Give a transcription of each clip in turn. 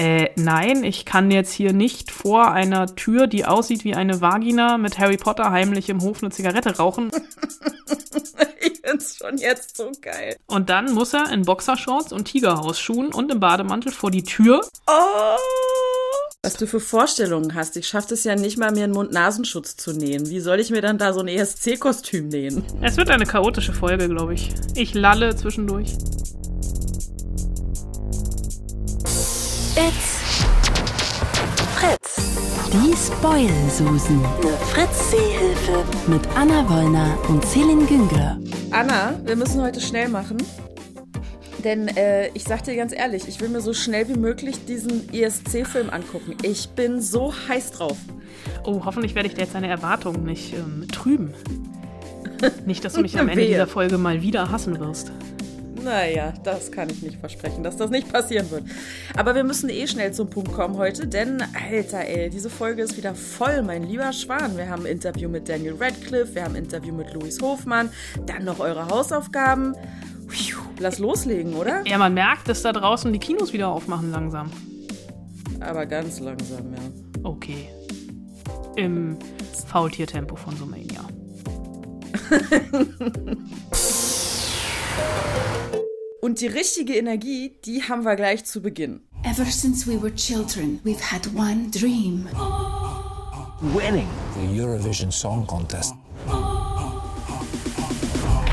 Äh, nein, ich kann jetzt hier nicht vor einer Tür, die aussieht wie eine Vagina, mit Harry Potter heimlich im Hof eine Zigarette rauchen. ich find's schon jetzt so geil. Und dann muss er in Boxershorts und Tigerhausschuhen und im Bademantel vor die Tür. Oh! Was du für Vorstellungen hast. Ich schaffe es ja nicht mal, mir einen Mund-Nasenschutz zu nähen. Wie soll ich mir dann da so ein ESC-Kostüm nähen? Es wird eine chaotische Folge, glaube ich. Ich lalle zwischendurch. It's Fritz. Die Spoil-Susen. Eine Fritz-Seehilfe. Mit Anna Wollner und Celine Güngler. Anna, wir müssen heute schnell machen. Denn äh, ich sag dir ganz ehrlich, ich will mir so schnell wie möglich diesen ESC-Film angucken. Ich bin so heiß drauf. Oh, hoffentlich werde ich dir jetzt deine Erwartungen nicht ähm, trüben. nicht, dass du mich am Ende dieser Folge mal wieder hassen wirst. Naja, das kann ich nicht versprechen, dass das nicht passieren wird. Aber wir müssen eh schnell zum Punkt kommen heute, denn, alter ey, diese Folge ist wieder voll, mein lieber Schwan. Wir haben ein Interview mit Daniel Radcliffe, wir haben ein Interview mit Louis Hofmann, dann noch eure Hausaufgaben. Lass loslegen, oder? Ja, man merkt, dass da draußen die Kinos wieder aufmachen langsam. Aber ganz langsam, ja. Okay. Im Faultiertempo von Sumania. Und die richtige Energie, die haben wir gleich zu Beginn. Ever since we were children, we've had one dream. Winning the Eurovision Song Contest.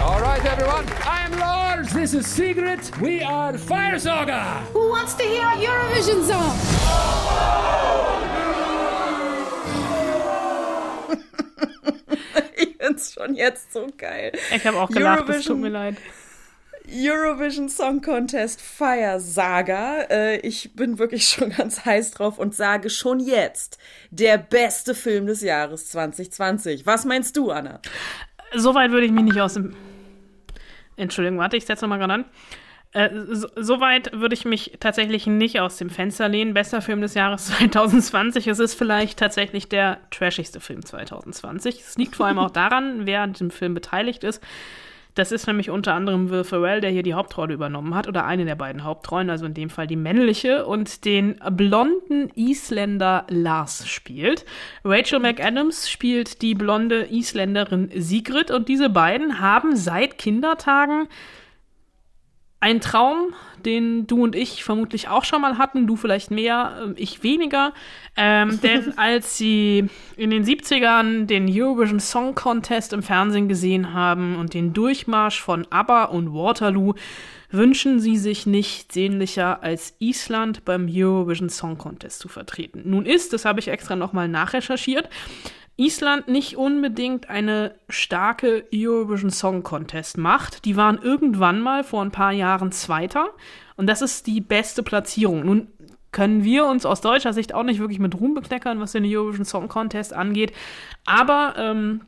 All right, everyone. I'm Lars. This is Sigrid. We are Fire Saga. Who wants to hear a Eurovision song? ich find's schon jetzt so geil. Ich habe auch gelacht, es tut mir leid. Eurovision Song Contest Fire Saga. Äh, ich bin wirklich schon ganz heiß drauf und sage schon jetzt, der beste Film des Jahres 2020. Was meinst du, Anna? Soweit würde ich mich nicht aus dem. Entschuldigung, warte, ich setze nochmal gerade an. Äh, Soweit so würde ich mich tatsächlich nicht aus dem Fenster lehnen. Bester Film des Jahres 2020. Es ist vielleicht tatsächlich der trashigste Film 2020. Es liegt vor allem auch daran, wer an diesem Film beteiligt ist. Das ist nämlich unter anderem Will Ferrell, der hier die Hauptrolle übernommen hat, oder eine der beiden Hauptrollen, also in dem Fall die männliche, und den blonden Isländer Lars spielt. Rachel McAdams spielt die blonde Isländerin Sigrid und diese beiden haben seit Kindertagen ein Traum, den du und ich vermutlich auch schon mal hatten, du vielleicht mehr, ähm, ich weniger. Ähm, denn als sie in den 70ern den Eurovision Song Contest im Fernsehen gesehen haben und den Durchmarsch von ABBA und Waterloo, wünschen sie sich nichts sehnlicher als Island beim Eurovision Song Contest zu vertreten. Nun ist, das habe ich extra nochmal nachrecherchiert, Island nicht unbedingt eine starke Eurovision Song Contest macht. Die waren irgendwann mal vor ein paar Jahren Zweiter und das ist die beste Platzierung. Nun können wir uns aus deutscher Sicht auch nicht wirklich mit Ruhm bekleckern, was den Eurovision Song Contest angeht, aber ähm,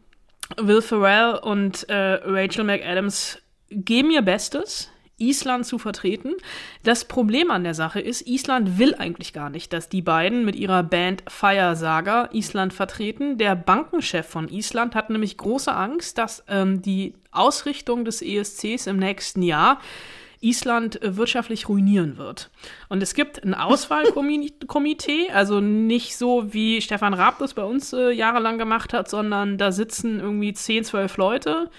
Will Ferrell und äh, Rachel McAdams geben ihr Bestes. Island zu vertreten. Das Problem an der Sache ist, Island will eigentlich gar nicht, dass die beiden mit ihrer Band Fire Saga Island vertreten. Der Bankenchef von Island hat nämlich große Angst, dass ähm, die Ausrichtung des ESCs im nächsten Jahr Island äh, wirtschaftlich ruinieren wird. Und es gibt ein Auswahlkomitee, also nicht so wie Stefan Raab das bei uns äh, jahrelang gemacht hat, sondern da sitzen irgendwie 10, 12 Leute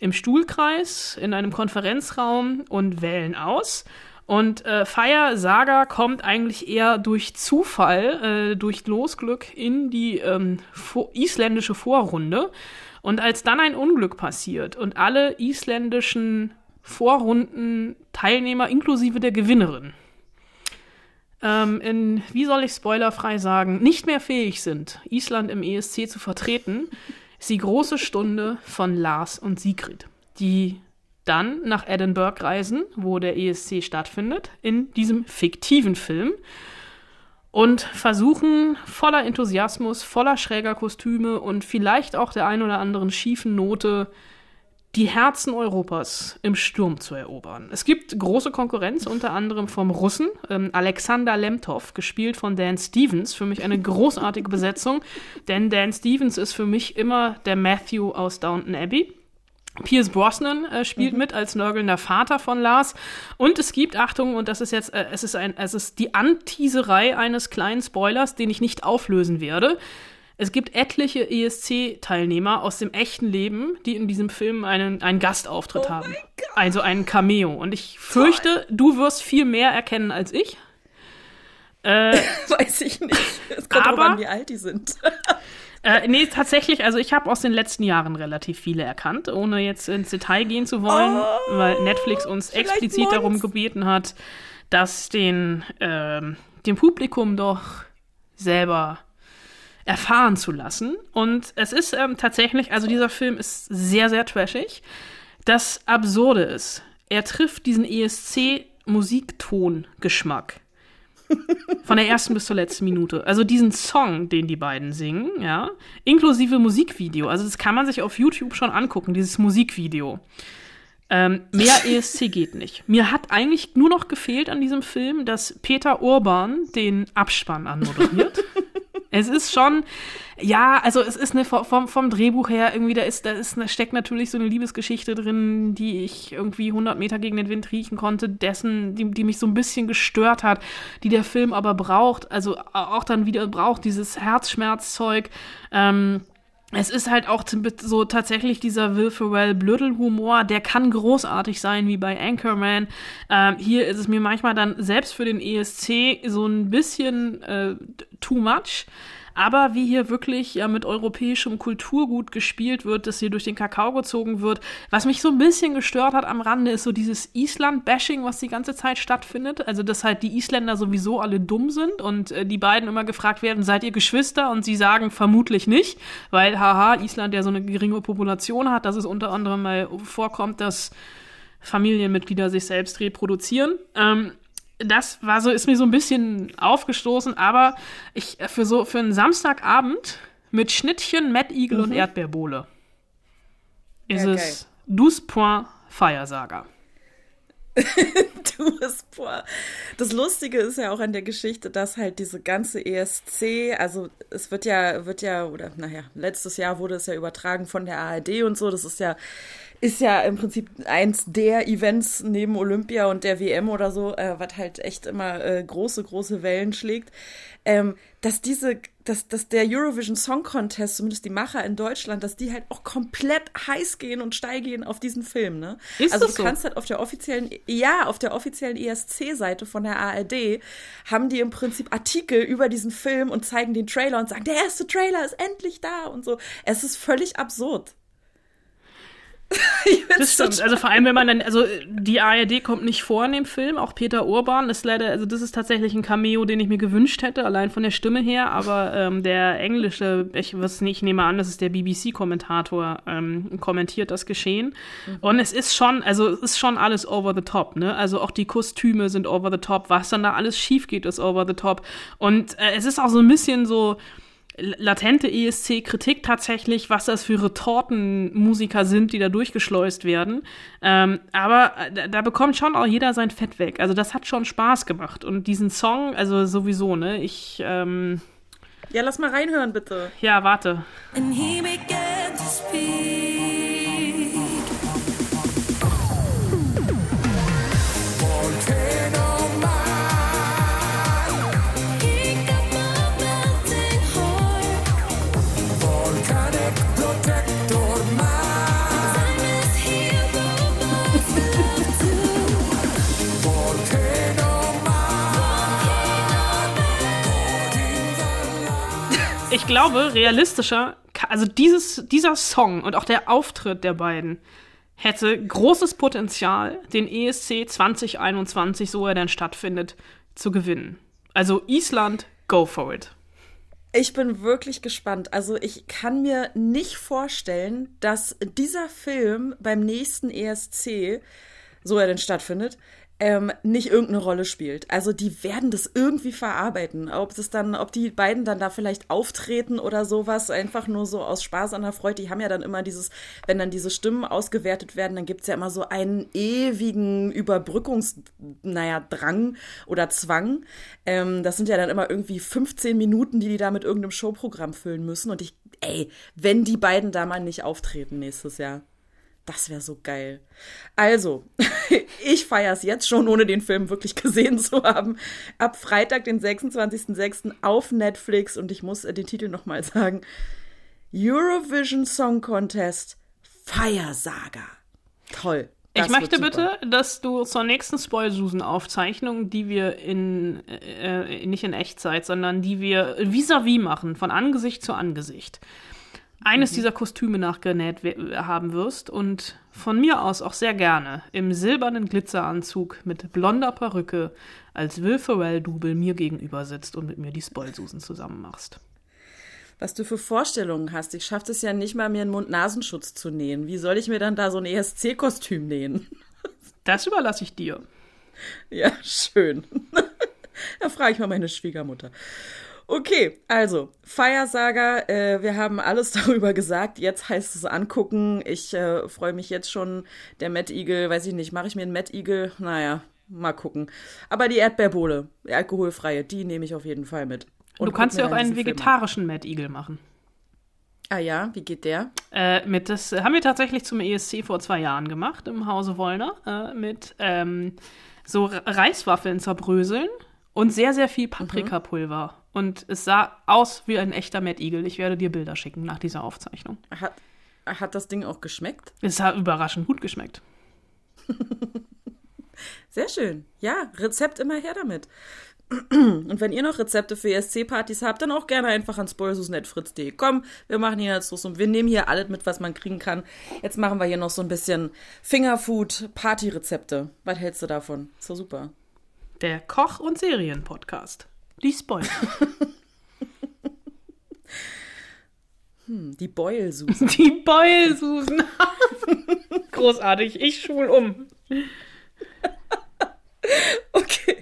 im Stuhlkreis in einem Konferenzraum und wählen aus. Und äh, Fire Saga kommt eigentlich eher durch Zufall, äh, durch Losglück in die ähm, isländische Vorrunde. Und als dann ein Unglück passiert und alle isländischen Vorrunden-Teilnehmer inklusive der Gewinnerin ähm, in, wie soll ich spoilerfrei sagen, nicht mehr fähig sind, Island im ESC zu vertreten, ist die große Stunde von Lars und Sigrid, die dann nach Edinburgh reisen, wo der ESC stattfindet, in diesem fiktiven Film und versuchen voller Enthusiasmus, voller schräger Kostüme und vielleicht auch der ein oder anderen schiefen Note die Herzen Europas im Sturm zu erobern. Es gibt große Konkurrenz, unter anderem vom Russen, ähm, Alexander Lemtov, gespielt von Dan Stevens. Für mich eine großartige Besetzung, denn Dan Stevens ist für mich immer der Matthew aus Downton Abbey. Pierce Brosnan äh, spielt mhm. mit als nörgelnder Vater von Lars. Und es gibt, Achtung, und das ist jetzt, äh, es ist ein, es ist die Anteaserei eines kleinen Spoilers, den ich nicht auflösen werde. Es gibt etliche ESC-Teilnehmer aus dem echten Leben, die in diesem Film einen, einen Gastauftritt oh haben. Also einen Cameo. Und ich fürchte, Toll. du wirst viel mehr erkennen als ich. Äh, Weiß ich nicht. Es kommt aber, an, wie alt die sind. Äh, nee, tatsächlich, also ich habe aus den letzten Jahren relativ viele erkannt, ohne jetzt ins Detail gehen zu wollen, oh, weil Netflix uns explizit morgens. darum gebeten hat, das den, äh, dem Publikum doch selber erfahren zu lassen. Und es ist ähm, tatsächlich, also dieser Film ist sehr, sehr trashig. Das Absurde ist, er trifft diesen ESC-Musikton-Geschmack. Von der ersten bis zur letzten Minute. Also diesen Song, den die beiden singen, ja, inklusive Musikvideo. Also das kann man sich auf YouTube schon angucken, dieses Musikvideo. Ähm, mehr ESC geht nicht. Mir hat eigentlich nur noch gefehlt an diesem Film, dass Peter Urban den Abspann anmoderiert. es ist schon, ja, also es ist eine vom, vom Drehbuch her irgendwie, da ist, da ist, da steckt natürlich so eine Liebesgeschichte drin, die ich irgendwie 100 Meter gegen den Wind riechen konnte, dessen, die, die mich so ein bisschen gestört hat, die der Film aber braucht, also auch dann wieder braucht dieses Herzschmerzzeug. Ähm, es ist halt auch so tatsächlich dieser Will Ferrell Blödelhumor, der kann großartig sein, wie bei Anchorman. Ähm, hier ist es mir manchmal dann selbst für den ESC so ein bisschen äh, too much. Aber wie hier wirklich ja mit europäischem Kulturgut gespielt wird, das hier durch den Kakao gezogen wird, was mich so ein bisschen gestört hat am Rande, ist so dieses Island-Bashing, was die ganze Zeit stattfindet. Also, dass halt die Isländer sowieso alle dumm sind und äh, die beiden immer gefragt werden, seid ihr Geschwister? Und sie sagen vermutlich nicht, weil, haha, Island ja so eine geringe Population hat, dass es unter anderem mal vorkommt, dass Familienmitglieder sich selbst reproduzieren. Ähm, das war so, ist mir so ein bisschen aufgestoßen, aber ich, äh, für so, für einen Samstagabend mit Schnittchen, Mad Eagle mhm. und Erdbeerbohle ist ja, es Douze Point Feiersager. Das Lustige ist ja auch an der Geschichte, dass halt diese ganze ESC, also es wird ja, wird ja, oder naja, letztes Jahr wurde es ja übertragen von der ARD und so, das ist ja ist ja im Prinzip eins der Events neben Olympia und der WM oder so, äh, was halt echt immer äh, große, große Wellen schlägt. Ähm, dass diese, dass, dass der Eurovision Song Contest, zumindest die Macher in Deutschland, dass die halt auch komplett heiß gehen und steil gehen auf diesen Film, ne? Ist also du so? kannst halt auf der offiziellen, ja, auf der offiziellen ESC-Seite von der ARD haben die im Prinzip Artikel über diesen Film und zeigen den Trailer und sagen, der erste Trailer ist endlich da und so. Es ist völlig absurd. das stimmt. Also vor allem, wenn man dann, also die ARD kommt nicht vor in dem Film, auch Peter Urban ist leider, also das ist tatsächlich ein Cameo, den ich mir gewünscht hätte, allein von der Stimme her, aber ähm, der englische, ich weiß nicht, ich nehme an, das ist der BBC-Kommentator, ähm, kommentiert das Geschehen. Mhm. Und es ist schon, also es ist schon alles over the top, ne? Also auch die Kostüme sind over the top, was dann da alles schief geht, ist over the top. Und äh, es ist auch so ein bisschen so, latente ESC-Kritik tatsächlich, was das für Retortenmusiker sind, die da durchgeschleust werden. Ähm, aber äh, da, da, bekommt schon auch jeder sein Fett weg. Also das hat schon Spaß gemacht. Und diesen Song, also sowieso, ne? Ich. Ähm, ja, lass mal reinhören, bitte. Ja, warte. And he began to speak. Ich glaube, realistischer, also dieses, dieser Song und auch der Auftritt der beiden hätte großes Potenzial, den ESC 2021, so er denn stattfindet, zu gewinnen. Also Island, go for it. Ich bin wirklich gespannt. Also ich kann mir nicht vorstellen, dass dieser Film beim nächsten ESC, so er denn stattfindet, ähm, nicht irgendeine Rolle spielt. Also die werden das irgendwie verarbeiten. Ob das dann, ob die beiden dann da vielleicht auftreten oder sowas, einfach nur so aus Spaß an der Freude. Die haben ja dann immer dieses, wenn dann diese Stimmen ausgewertet werden, dann gibt's ja immer so einen ewigen Überbrückungs, naja, Drang oder Zwang. Ähm, das sind ja dann immer irgendwie 15 Minuten, die die da mit irgendeinem Showprogramm füllen müssen. Und ich, ey, wenn die beiden da mal nicht auftreten nächstes Jahr Das wäre so geil. Also, ich feiere es jetzt schon, ohne den Film wirklich gesehen zu haben. Ab Freitag, den 26.06. auf Netflix und ich muss äh, den Titel nochmal sagen. Eurovision Song Contest Fire Saga. Toll. Das ich möchte bitte, dass du zur nächsten Spoilsusen-Aufzeichnung, die wir in, äh, nicht in Echtzeit, sondern die wir vis-à-vis machen, von Angesicht zu Angesicht, eines dieser Kostüme nachgenäht haben wirst und von mir aus auch sehr gerne im silbernen Glitzeranzug mit blonder Perücke als Will Ferrell-Double mir gegenüber sitzt und mit mir die Spoilsusen zusammen machst. was du für Vorstellungen hast. Ich schaffe es ja nicht mal, mir einen Mund-Nasenschutz zu nähen. Wie soll ich mir dann da so ein ESC-Kostüm nähen? Das überlasse ich dir. Ja, schön. da frage ich mal meine Schwiegermutter. Okay, also, Feiersaga, äh, wir haben alles darüber gesagt. Jetzt heißt es angucken. Ich äh, freue mich jetzt schon. Der Mad Eagle, weiß ich nicht, mache ich mir einen Mad Eagle? Naja, mal gucken. Aber die Erdbeerbohle, die alkoholfreie, die nehme ich auf jeden Fall mit. Und du kannst ja auch einen vegetarischen Mad Eagle machen. Ah ja, wie geht der? Äh, mit das haben wir tatsächlich zum ESC vor zwei Jahren gemacht im Hause Wollner äh, mit ähm, so Reiswaffeln zerbröseln und sehr sehr viel Paprikapulver und es sah aus wie ein echter Mad Eagle. Ich werde dir Bilder schicken nach dieser Aufzeichnung. Hat, hat das Ding auch geschmeckt? Es hat überraschend gut geschmeckt. Sehr schön. Ja, Rezept immer her damit. Und wenn ihr noch Rezepte für ESC-Partys habt, dann auch gerne einfach an spoilsus.netfritz.de. Komm, wir machen hier jetzt los und wir nehmen hier alles mit, was man kriegen kann. Jetzt machen wir hier noch so ein bisschen Fingerfood-Party-Rezepte. Was hältst du davon? Doch super. Der Koch- und Serienpodcast. Die Spoiler. Hm, Die Boil-Susen. Die Beulsusen. Großartig. Ich schul um. Okay.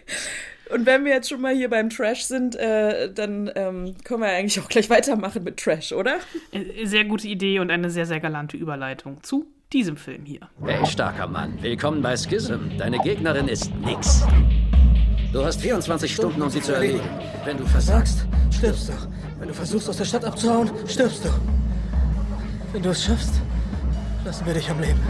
Und wenn wir jetzt schon mal hier beim Trash sind, äh, dann ähm, können wir eigentlich auch gleich weitermachen mit Trash, oder? Äh, Sehr gute Idee und eine sehr, sehr galante Überleitung zu diesem Film hier. Hey, starker Mann. Willkommen bei Schism. Deine Gegnerin ist nix. Du hast 24 Stunden, um sie zu erledigen. Wenn du versagst, stirbst du. Wenn du versuchst, aus der Stadt abzuhauen, stirbst du. Wenn du es schaffst, lassen wir dich am Leben.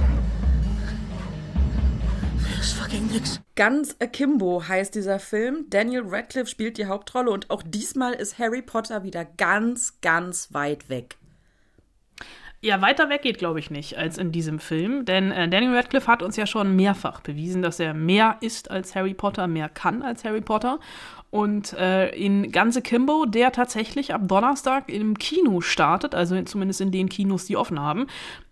Mir ist fucking nix. Ganz Akimbo heißt dieser Film. Daniel Radcliffe spielt die Hauptrolle und auch diesmal ist Harry Potter wieder ganz, ganz weit weg. Ja, weiter weg geht, glaube ich, nicht als in diesem Film. Denn äh, Daniel Radcliffe hat uns ja schon mehrfach bewiesen, dass er mehr ist als Harry Potter, mehr kann als Harry Potter. Und äh, in Ganze Kimbo, der tatsächlich ab Donnerstag im Kino startet, also zumindest in den Kinos, die offen haben,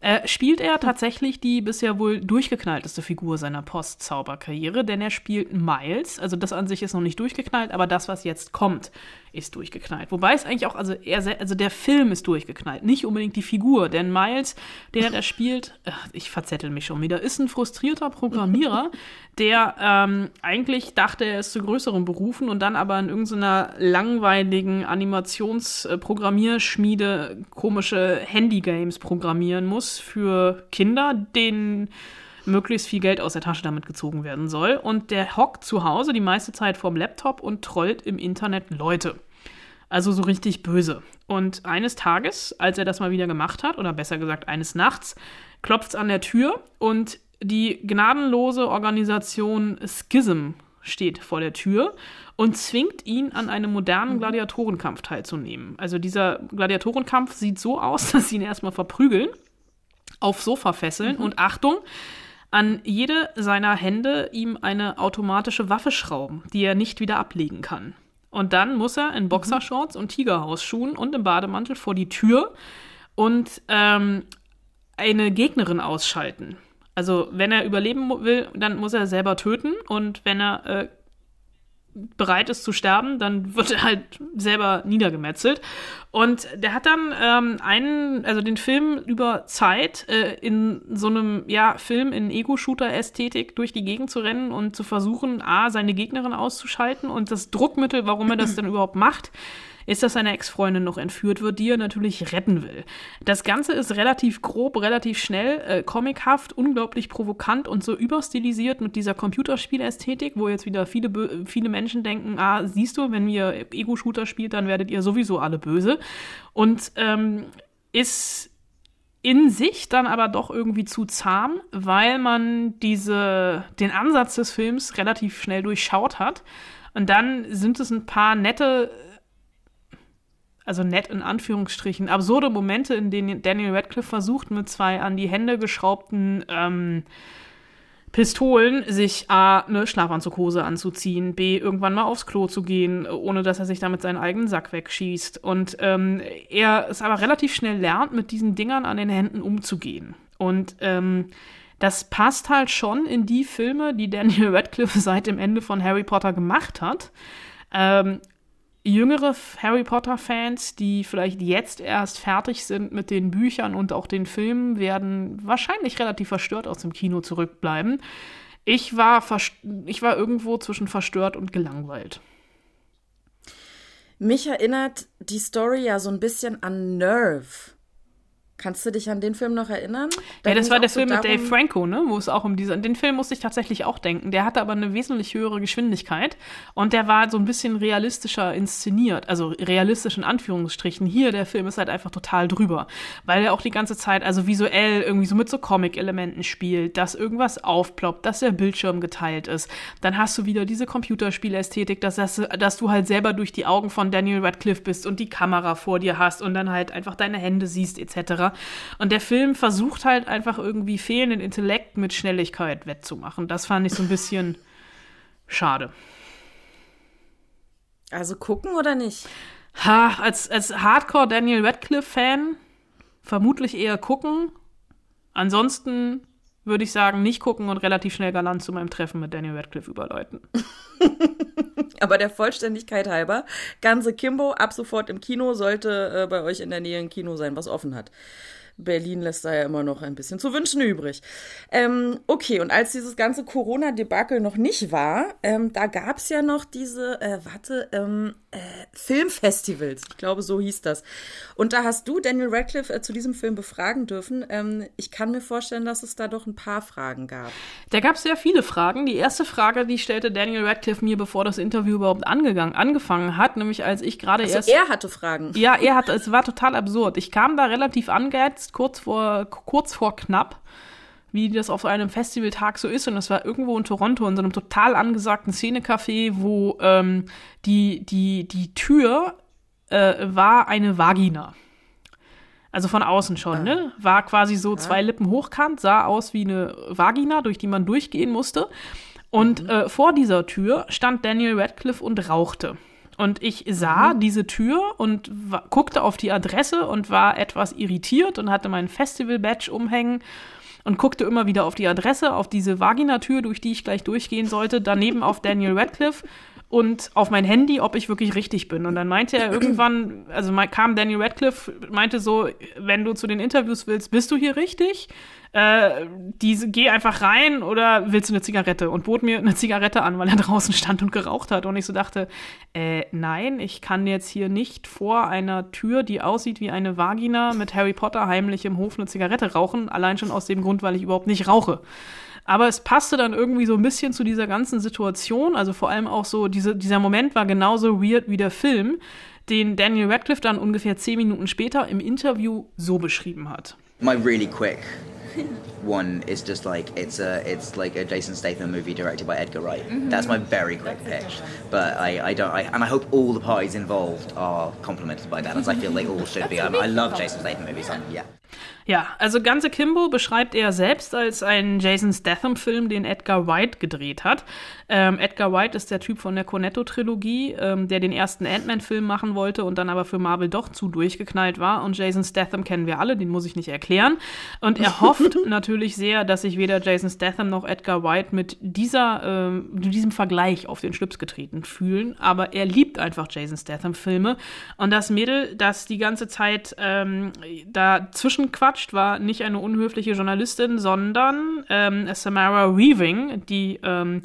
äh, spielt er tatsächlich die bisher wohl durchgeknallteste Figur seiner Postzauberkarriere, denn er spielt Miles. Also das an sich ist noch nicht durchgeknallt, aber das, was jetzt kommt, ist durchgeknallt. Wobei es eigentlich auch, also er, also der Film ist durchgeknallt, nicht unbedingt die Figur, denn Miles, den er da spielt, ach, ich verzettel mich schon wieder, ist ein frustrierter Programmierer, der ähm, eigentlich dachte, er ist zu größeren Berufen und dann aber in irgendeiner langweiligen Animationsprogrammierschmiede komische Handygames programmieren muss für Kinder, denen möglichst viel Geld aus der Tasche damit gezogen werden soll. Und der hockt zu Hause die meiste Zeit vorm Laptop und trollt im Internet Leute. Also so richtig böse. Und eines Tages, als er das mal wieder gemacht hat, oder besser gesagt eines Nachts, klopft es an der Tür und die gnadenlose Organisation Schism steht vor der Tür und zwingt ihn an einem modernen Gladiatorenkampf teilzunehmen. Also dieser Gladiatorenkampf sieht so aus, dass sie ihn erstmal verprügeln, aufs Sofa fesseln und Achtung, an jede seiner Hände ihm eine automatische Waffe schrauben, die er nicht wieder ablegen kann. Und dann muss er in Boxershorts und Tigerhausschuhen und im Bademantel vor die Tür und ähm, eine Gegnerin ausschalten. Also wenn er überleben will, dann muss er selber töten und wenn er äh, bereit ist zu sterben, dann wird er halt selber niedergemetzelt. Und der hat dann ähm, einen, also den Film über Zeit äh, in so einem ja, Film in Ego-Shooter-Ästhetik durch die Gegend zu rennen und zu versuchen, A, seine Gegnerin auszuschalten und das Druckmittel, warum er das denn überhaupt macht, ist, dass seine Ex-Freundin noch entführt wird, die er natürlich retten will. Das Ganze ist relativ grob, relativ schnell, äh, comichaft, unglaublich provokant und so überstilisiert mit dieser Computerspielästhetik, wo jetzt wieder viele, viele Menschen denken, ah, siehst du, wenn ihr Ego-Shooter spielt, dann werdet ihr sowieso alle böse. Und ähm, ist in sich dann aber doch irgendwie zu zahm, weil man diese, den Ansatz des Films relativ schnell durchschaut hat. Und dann sind es ein paar nette, also nett in Anführungsstrichen, absurde Momente, in denen Daniel Radcliffe versucht, mit zwei an die Hände geschraubten ähm, Pistolen, sich A, eine Schlafanzughose anzuziehen, B, irgendwann mal aufs Klo zu gehen, ohne dass er sich damit seinen eigenen Sack wegschießt. Und ähm, er es aber relativ schnell lernt, mit diesen Dingern an den Händen umzugehen. Und ähm, das passt halt schon in die Filme, die Daniel Radcliffe seit dem Ende von Harry Potter gemacht hat. Ähm, jüngere Harry Potter-Fans, die vielleicht jetzt erst fertig sind mit den Büchern und auch den Filmen, werden wahrscheinlich relativ verstört aus dem Kino zurückbleiben. Ich war, ich war irgendwo zwischen verstört und gelangweilt. Mich erinnert die Story ja so ein bisschen an Nerve. Kannst du dich an den Film noch erinnern? Da ja, das war der Film so mit Dave Franco, ne? Wo es auch um diese. Den Film musste ich tatsächlich auch denken. Der hatte aber eine wesentlich höhere Geschwindigkeit und der war so ein bisschen realistischer inszeniert. Also realistisch in Anführungsstrichen. Hier, der Film ist halt einfach total drüber. Weil er auch die ganze Zeit, also visuell irgendwie so mit so Comic-Elementen spielt, dass irgendwas aufploppt, dass der Bildschirm geteilt ist. Dann hast du wieder diese Computerspielästhetik, dass, dass, dass du halt selber durch die Augen von Daniel Radcliffe bist und die Kamera vor dir hast und dann halt einfach deine Hände siehst, etc. Und der Film versucht halt einfach irgendwie fehlenden Intellekt mit Schnelligkeit wettzumachen. Das fand ich so ein bisschen schade. Also gucken oder nicht? Ha, als, als Hardcore Daniel Radcliffe-Fan vermutlich eher gucken. Ansonsten würde ich sagen, nicht gucken und relativ schnell galant zu meinem Treffen mit Daniel Radcliffe überleiten. Aber der Vollständigkeit halber, ganze Kimbo ab sofort im Kino sollte äh, bei euch in der Nähe ein Kino sein, was offen hat. Berlin lässt da ja immer noch ein bisschen zu wünschen übrig. Ähm, okay, und als dieses ganze Corona-Debakel noch nicht war, ähm, da gab es ja noch diese, äh, warte, ähm, äh, Filmfestivals. Ich glaube, so hieß das. Und da hast du Daniel Radcliffe äh, zu diesem Film befragen dürfen. Ähm, ich kann mir vorstellen, dass es da doch ein paar Fragen gab. Da gab es sehr viele Fragen. Die erste Frage, die stellte Daniel Radcliffe mir, bevor das Interview überhaupt angegangen, angefangen hat, nämlich als ich gerade also erst. Er hatte Fragen. Ja, er hatte. Es war total absurd. Ich kam da relativ angeheizt, kurz vor, kurz vor knapp wie das auf einem Festivaltag so ist. Und das war irgendwo in Toronto, in so einem total angesagten Szenecafé, wo ähm, die, die, die Tür äh, war eine Vagina. Also von außen schon, ah. ne? War quasi so zwei Lippen hochkant, sah aus wie eine Vagina, durch die man durchgehen musste. Und mhm. äh, vor dieser Tür stand Daniel Radcliffe und rauchte. Und ich sah mhm. diese Tür und guckte auf die Adresse und war etwas irritiert und hatte meinen Festival-Badge umhängen und guckte immer wieder auf die Adresse, auf diese Vaginatür, durch die ich gleich durchgehen sollte, daneben auf Daniel Radcliffe und auf mein Handy, ob ich wirklich richtig bin. Und dann meinte er irgendwann, also kam Daniel Radcliffe, meinte so, wenn du zu den Interviews willst, bist du hier richtig? äh, diese, geh einfach rein oder willst du eine Zigarette? Und bot mir eine Zigarette an, weil er draußen stand und geraucht hat. Und ich so dachte, äh, nein, ich kann jetzt hier nicht vor einer Tür, die aussieht wie eine Vagina, mit Harry Potter heimlich im Hof eine Zigarette rauchen. Allein schon aus dem Grund, weil ich überhaupt nicht rauche. Aber es passte dann irgendwie so ein bisschen zu dieser ganzen Situation. Also vor allem auch so, diese, dieser Moment war genauso weird wie der Film, den Daniel Radcliffe dann ungefähr zehn Minuten später im Interview so beschrieben hat. My really quick one is just like it's a it's like a Jason Statham movie directed by Edgar Wright. Mm-hmm. That's my very quick pitch. But I, I don't I, and I hope all the parties involved are complimented by that as I feel they all should be. I, I love Jason Statham movies. And, yeah. Ja, also ganze Kimbo beschreibt er selbst als einen Jason Statham-Film, den Edgar White gedreht hat. Ähm, Edgar White ist der Typ von der Cornetto-Trilogie, ähm, der den ersten Ant-Man-Film machen wollte und dann aber für Marvel doch zu durchgeknallt war. Und Jason Statham kennen wir alle, den muss ich nicht erklären. Und er hofft natürlich sehr, dass sich weder Jason Statham noch Edgar White mit dieser, äh, diesem Vergleich auf den Schlips getreten fühlen. Aber er liebt einfach Jason Statham-Filme. Und das Mädel, das die ganze Zeit ähm, dazwischen quatscht, war nicht eine unhöfliche Journalistin, sondern ähm, Samara Weaving, die ähm,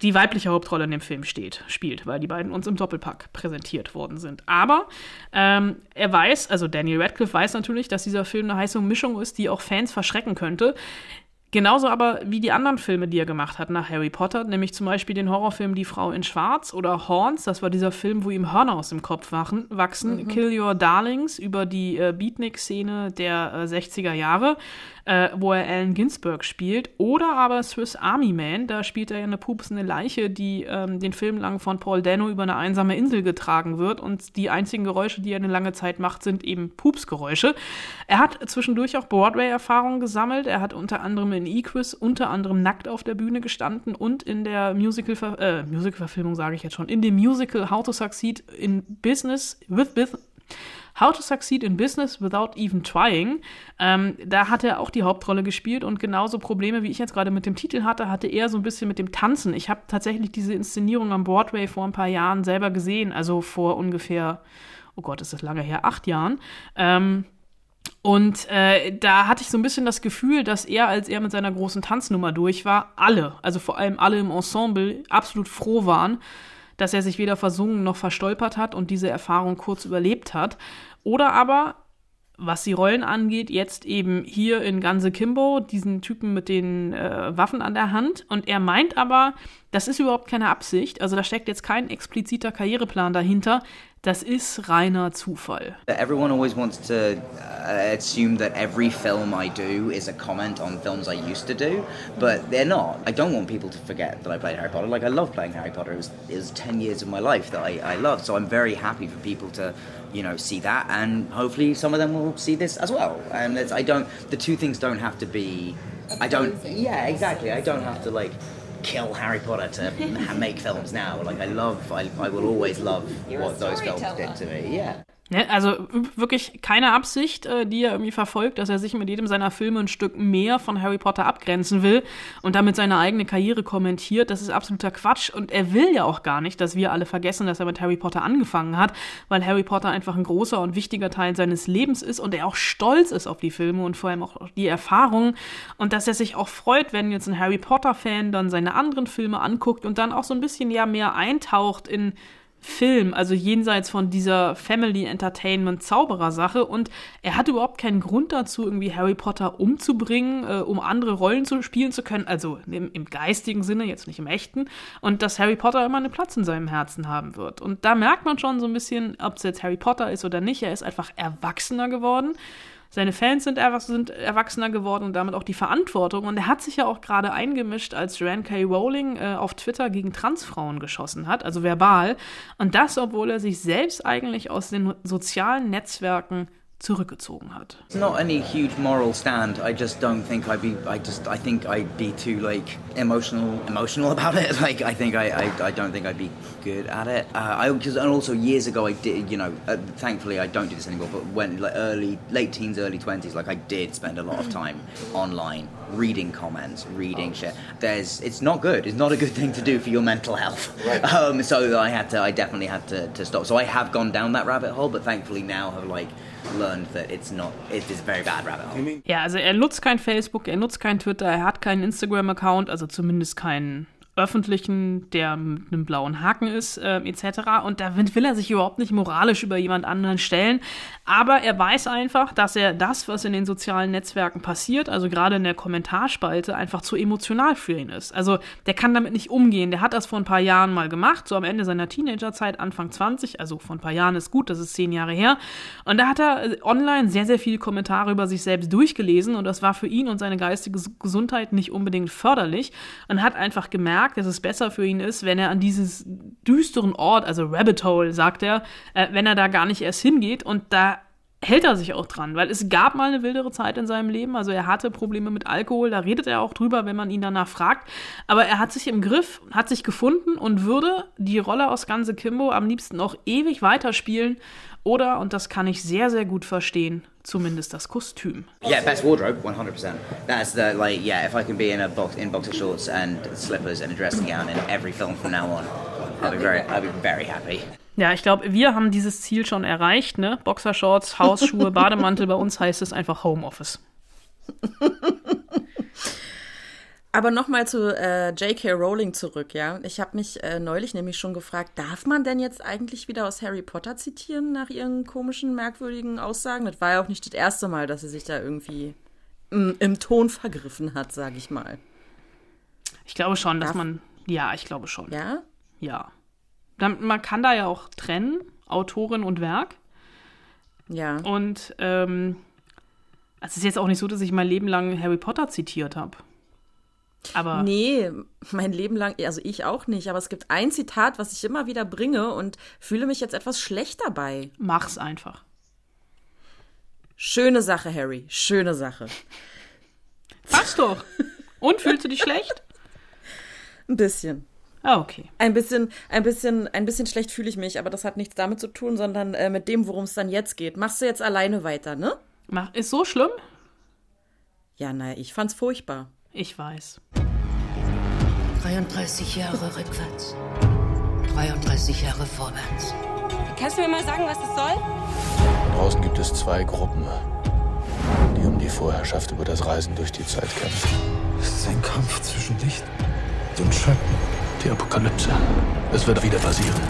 die weibliche Hauptrolle in dem Film steht, spielt, weil die beiden uns im Doppelpack präsentiert worden sind. Aber ähm, er weiß, also Daniel Radcliffe weiß natürlich, dass dieser Film eine heiße Mischung ist, die auch Fans verschrecken könnte. Genauso aber wie die anderen Filme, die er gemacht hat nach Harry Potter, nämlich zum Beispiel den Horrorfilm Die Frau in Schwarz oder Horns, das war dieser Film, wo ihm Hörner aus dem Kopf wachsen, mhm. Kill Your Darlings über die äh, Beatnik-Szene der äh, 60er Jahre äh, wo er Allen Ginsberg spielt. Oder aber Swiss Army Man, da spielt er ja eine pupsende Leiche, die ähm, den Film lang von Paul Dano über eine einsame Insel getragen wird. Und die einzigen Geräusche, die er eine lange Zeit macht, sind eben Pupsgeräusche. Er hat zwischendurch auch Broadway-Erfahrungen gesammelt. Er hat unter anderem in Equus unter anderem nackt auf der Bühne gestanden und in der Musical, äh, Musical-Verfilmung sage ich jetzt schon, in dem Musical How to Succeed in Business with, with How to Succeed in Business Without Even Trying. Ähm, da hat er auch die Hauptrolle gespielt und genauso Probleme, wie ich jetzt gerade mit dem Titel hatte, hatte er so ein bisschen mit dem Tanzen. Ich habe tatsächlich diese Inszenierung am Broadway vor ein paar Jahren selber gesehen, also vor ungefähr, oh Gott, ist das lange her, acht Jahren. Ähm, und äh, da hatte ich so ein bisschen das Gefühl, dass er, als er mit seiner großen Tanznummer durch war, alle, also vor allem alle im Ensemble, absolut froh waren, dass er sich weder versungen noch verstolpert hat und diese Erfahrung kurz überlebt hat. Oder aber, was die Rollen angeht, jetzt eben hier in Ganze Kimbo, diesen Typen mit den äh, Waffen an der Hand. Und er meint aber, das ist überhaupt keine Absicht. Also da steckt jetzt kein expliziter Karriereplan dahinter. Das ist reiner Zufall. Everyone always wants to uh, assume that every film I do is a comment on films I used to do, but they're not. I don't want people to forget that I played Harry Potter. Like I love playing Harry Potter. It was, it was 10 years of my life that I, I loved. So I'm very happy for people to, you know, see that and hopefully some of them will see this as well. And I don't, the two things don't have to be, I don't, yeah, exactly. I don't have to like, kill Harry Potter to make films now. Like I love, I, I will always love what those films did to me. Yeah. Ne, also wirklich keine Absicht, äh, die er irgendwie verfolgt, dass er sich mit jedem seiner Filme ein Stück mehr von Harry Potter abgrenzen will und damit seine eigene Karriere kommentiert. Das ist absoluter Quatsch. Und er will ja auch gar nicht, dass wir alle vergessen, dass er mit Harry Potter angefangen hat, weil Harry Potter einfach ein großer und wichtiger Teil seines Lebens ist und er auch stolz ist auf die Filme und vor allem auch die Erfahrungen. Und dass er sich auch freut, wenn jetzt ein Harry Potter-Fan dann seine anderen Filme anguckt und dann auch so ein bisschen ja mehr eintaucht in Film, also jenseits von dieser Family Entertainment Zauberer Sache und er hat überhaupt keinen Grund dazu, irgendwie Harry Potter umzubringen, äh, um andere Rollen zu spielen zu können, also im, im, geistigen Sinne, jetzt nicht im echten. Und dass Harry Potter immer einen Platz in seinem Herzen haben wird. Und da merkt man schon so ein bisschen, ob es jetzt Harry Potter ist oder nicht, er ist einfach erwachsener geworden seine Fans sind, sind erwachsener geworden und damit auch die Verantwortung. Und er hat sich ja auch gerade eingemischt, als Joanne K. Rowling äh, auf Twitter gegen Transfrauen geschossen hat, also verbal. Und das, obwohl er sich selbst eigentlich aus den sozialen Netzwerken zurückgezogen hat. It's not any huge moral stand. I just don't think I'd be. I just. I think I'd be too like emotional, emotional about it. Like I think I. I, I don't think I'd be good at it. Uh, I because and also years ago I did. You know, uh, thankfully I don't do this anymore. But when like early, late teens, early twenties, like I did spend a lot of time online reading comments, reading oh. shit. There's. It's not good. It's not a good thing to do for your mental health. Right. Um, so I had to. I definitely had to, to stop. So I have gone down that rabbit hole, but thankfully now have like learned that it's not, it is a very bad rabbit hole. Ja, also er nutzt kein Facebook, er nutzt kein Twitter, er hat keinen Instagram-Account, also zumindest keinen öffentlichen, der mit einem blauen Haken ist, äh, etc. Und da will er sich überhaupt nicht moralisch über jemand anderen stellen. Aber er weiß einfach, dass er das, was in den sozialen Netzwerken passiert, also gerade in der Kommentarspalte, einfach zu emotional für ihn ist. Also der kann damit nicht umgehen. Der hat das vor ein paar Jahren mal gemacht, so am Ende seiner Teenagerzeit, Anfang 20. Also vor ein paar Jahren ist gut, das ist zehn Jahre her. Und da hat er äh, online sehr, sehr viele Kommentare über sich selbst durchgelesen. Und das war für ihn und seine geistige Gesundheit nicht unbedingt förderlich. Und hat einfach gemerkt, sagt, dass es besser für ihn ist, wenn er an dieses düsteren Ort, also Rabbit Hole, sagt er, äh, wenn er da gar nicht erst hingeht und da hält er sich auch dran, weil es gab mal eine wildere Zeit in seinem Leben. Also er hatte Probleme mit Alkohol, da redet er auch drüber, wenn man ihn danach fragt. Aber er hat sich im Griff, hat sich gefunden und würde die Rolle aus Ganze Kimbo am liebsten noch ewig weiterspielen. Oder, und das kann ich sehr, sehr gut verstehen, zumindest das Kostüm. Yeah, best wardrobe, 100%. That's the, like, yeah, if I can be in a box, in boxer shorts and slippers and a dressing gown in every film from now on, I'll be very, I'll be very happy. Ja, ich glaube, wir haben dieses Ziel schon erreicht, ne? Boxershorts, Hausschuhe, Bademantel, bei uns heißt es einfach Homeoffice. Aber nochmal zu äh, J.K. Rowling zurück, ja. Ich habe mich äh, neulich nämlich schon gefragt, darf man denn jetzt eigentlich wieder aus Harry Potter zitieren nach ihren komischen, merkwürdigen Aussagen? Das war ja auch nicht das erste Mal, dass sie sich da irgendwie im, im Ton vergriffen hat, sage ich mal. Ich glaube schon, dass Darf- man. Ja, ich glaube schon. Ja? Ja. Dann, man kann da ja auch trennen, Autorin und Werk. Ja. Und ähm, es ist jetzt auch nicht so, dass ich mein Leben lang Harry Potter zitiert habe. Aber Nee, mein Leben lang, also ich auch nicht, aber es gibt ein Zitat, was ich immer wieder bringe und fühle mich jetzt etwas schlecht dabei. mach's einfach. Schöne Sache, Harry, schöne Sache. Passt doch. Und fühlst du dich schlecht? Ein bisschen. Ah, okay. Ein bisschen, ein bisschen, ein bisschen schlecht fühle ich mich, aber das hat nichts damit zu tun, sondern äh, mit dem, worum es dann jetzt geht. Machst du jetzt alleine weiter, ne? Mach, ist so schlimm? Ja, naja, ich fand's furchtbar. Ich weiß. 33 Jahre rückwärts. 33 Jahre vorwärts. Kannst du mir mal sagen, was das soll? Draußen gibt es zwei Gruppen, die um die Vorherrschaft über das Reisen durch die Zeit kämpfen. Es ist ein Kampf zwischen Licht und Schatten. Die Apokalypse. Es wird wieder passieren.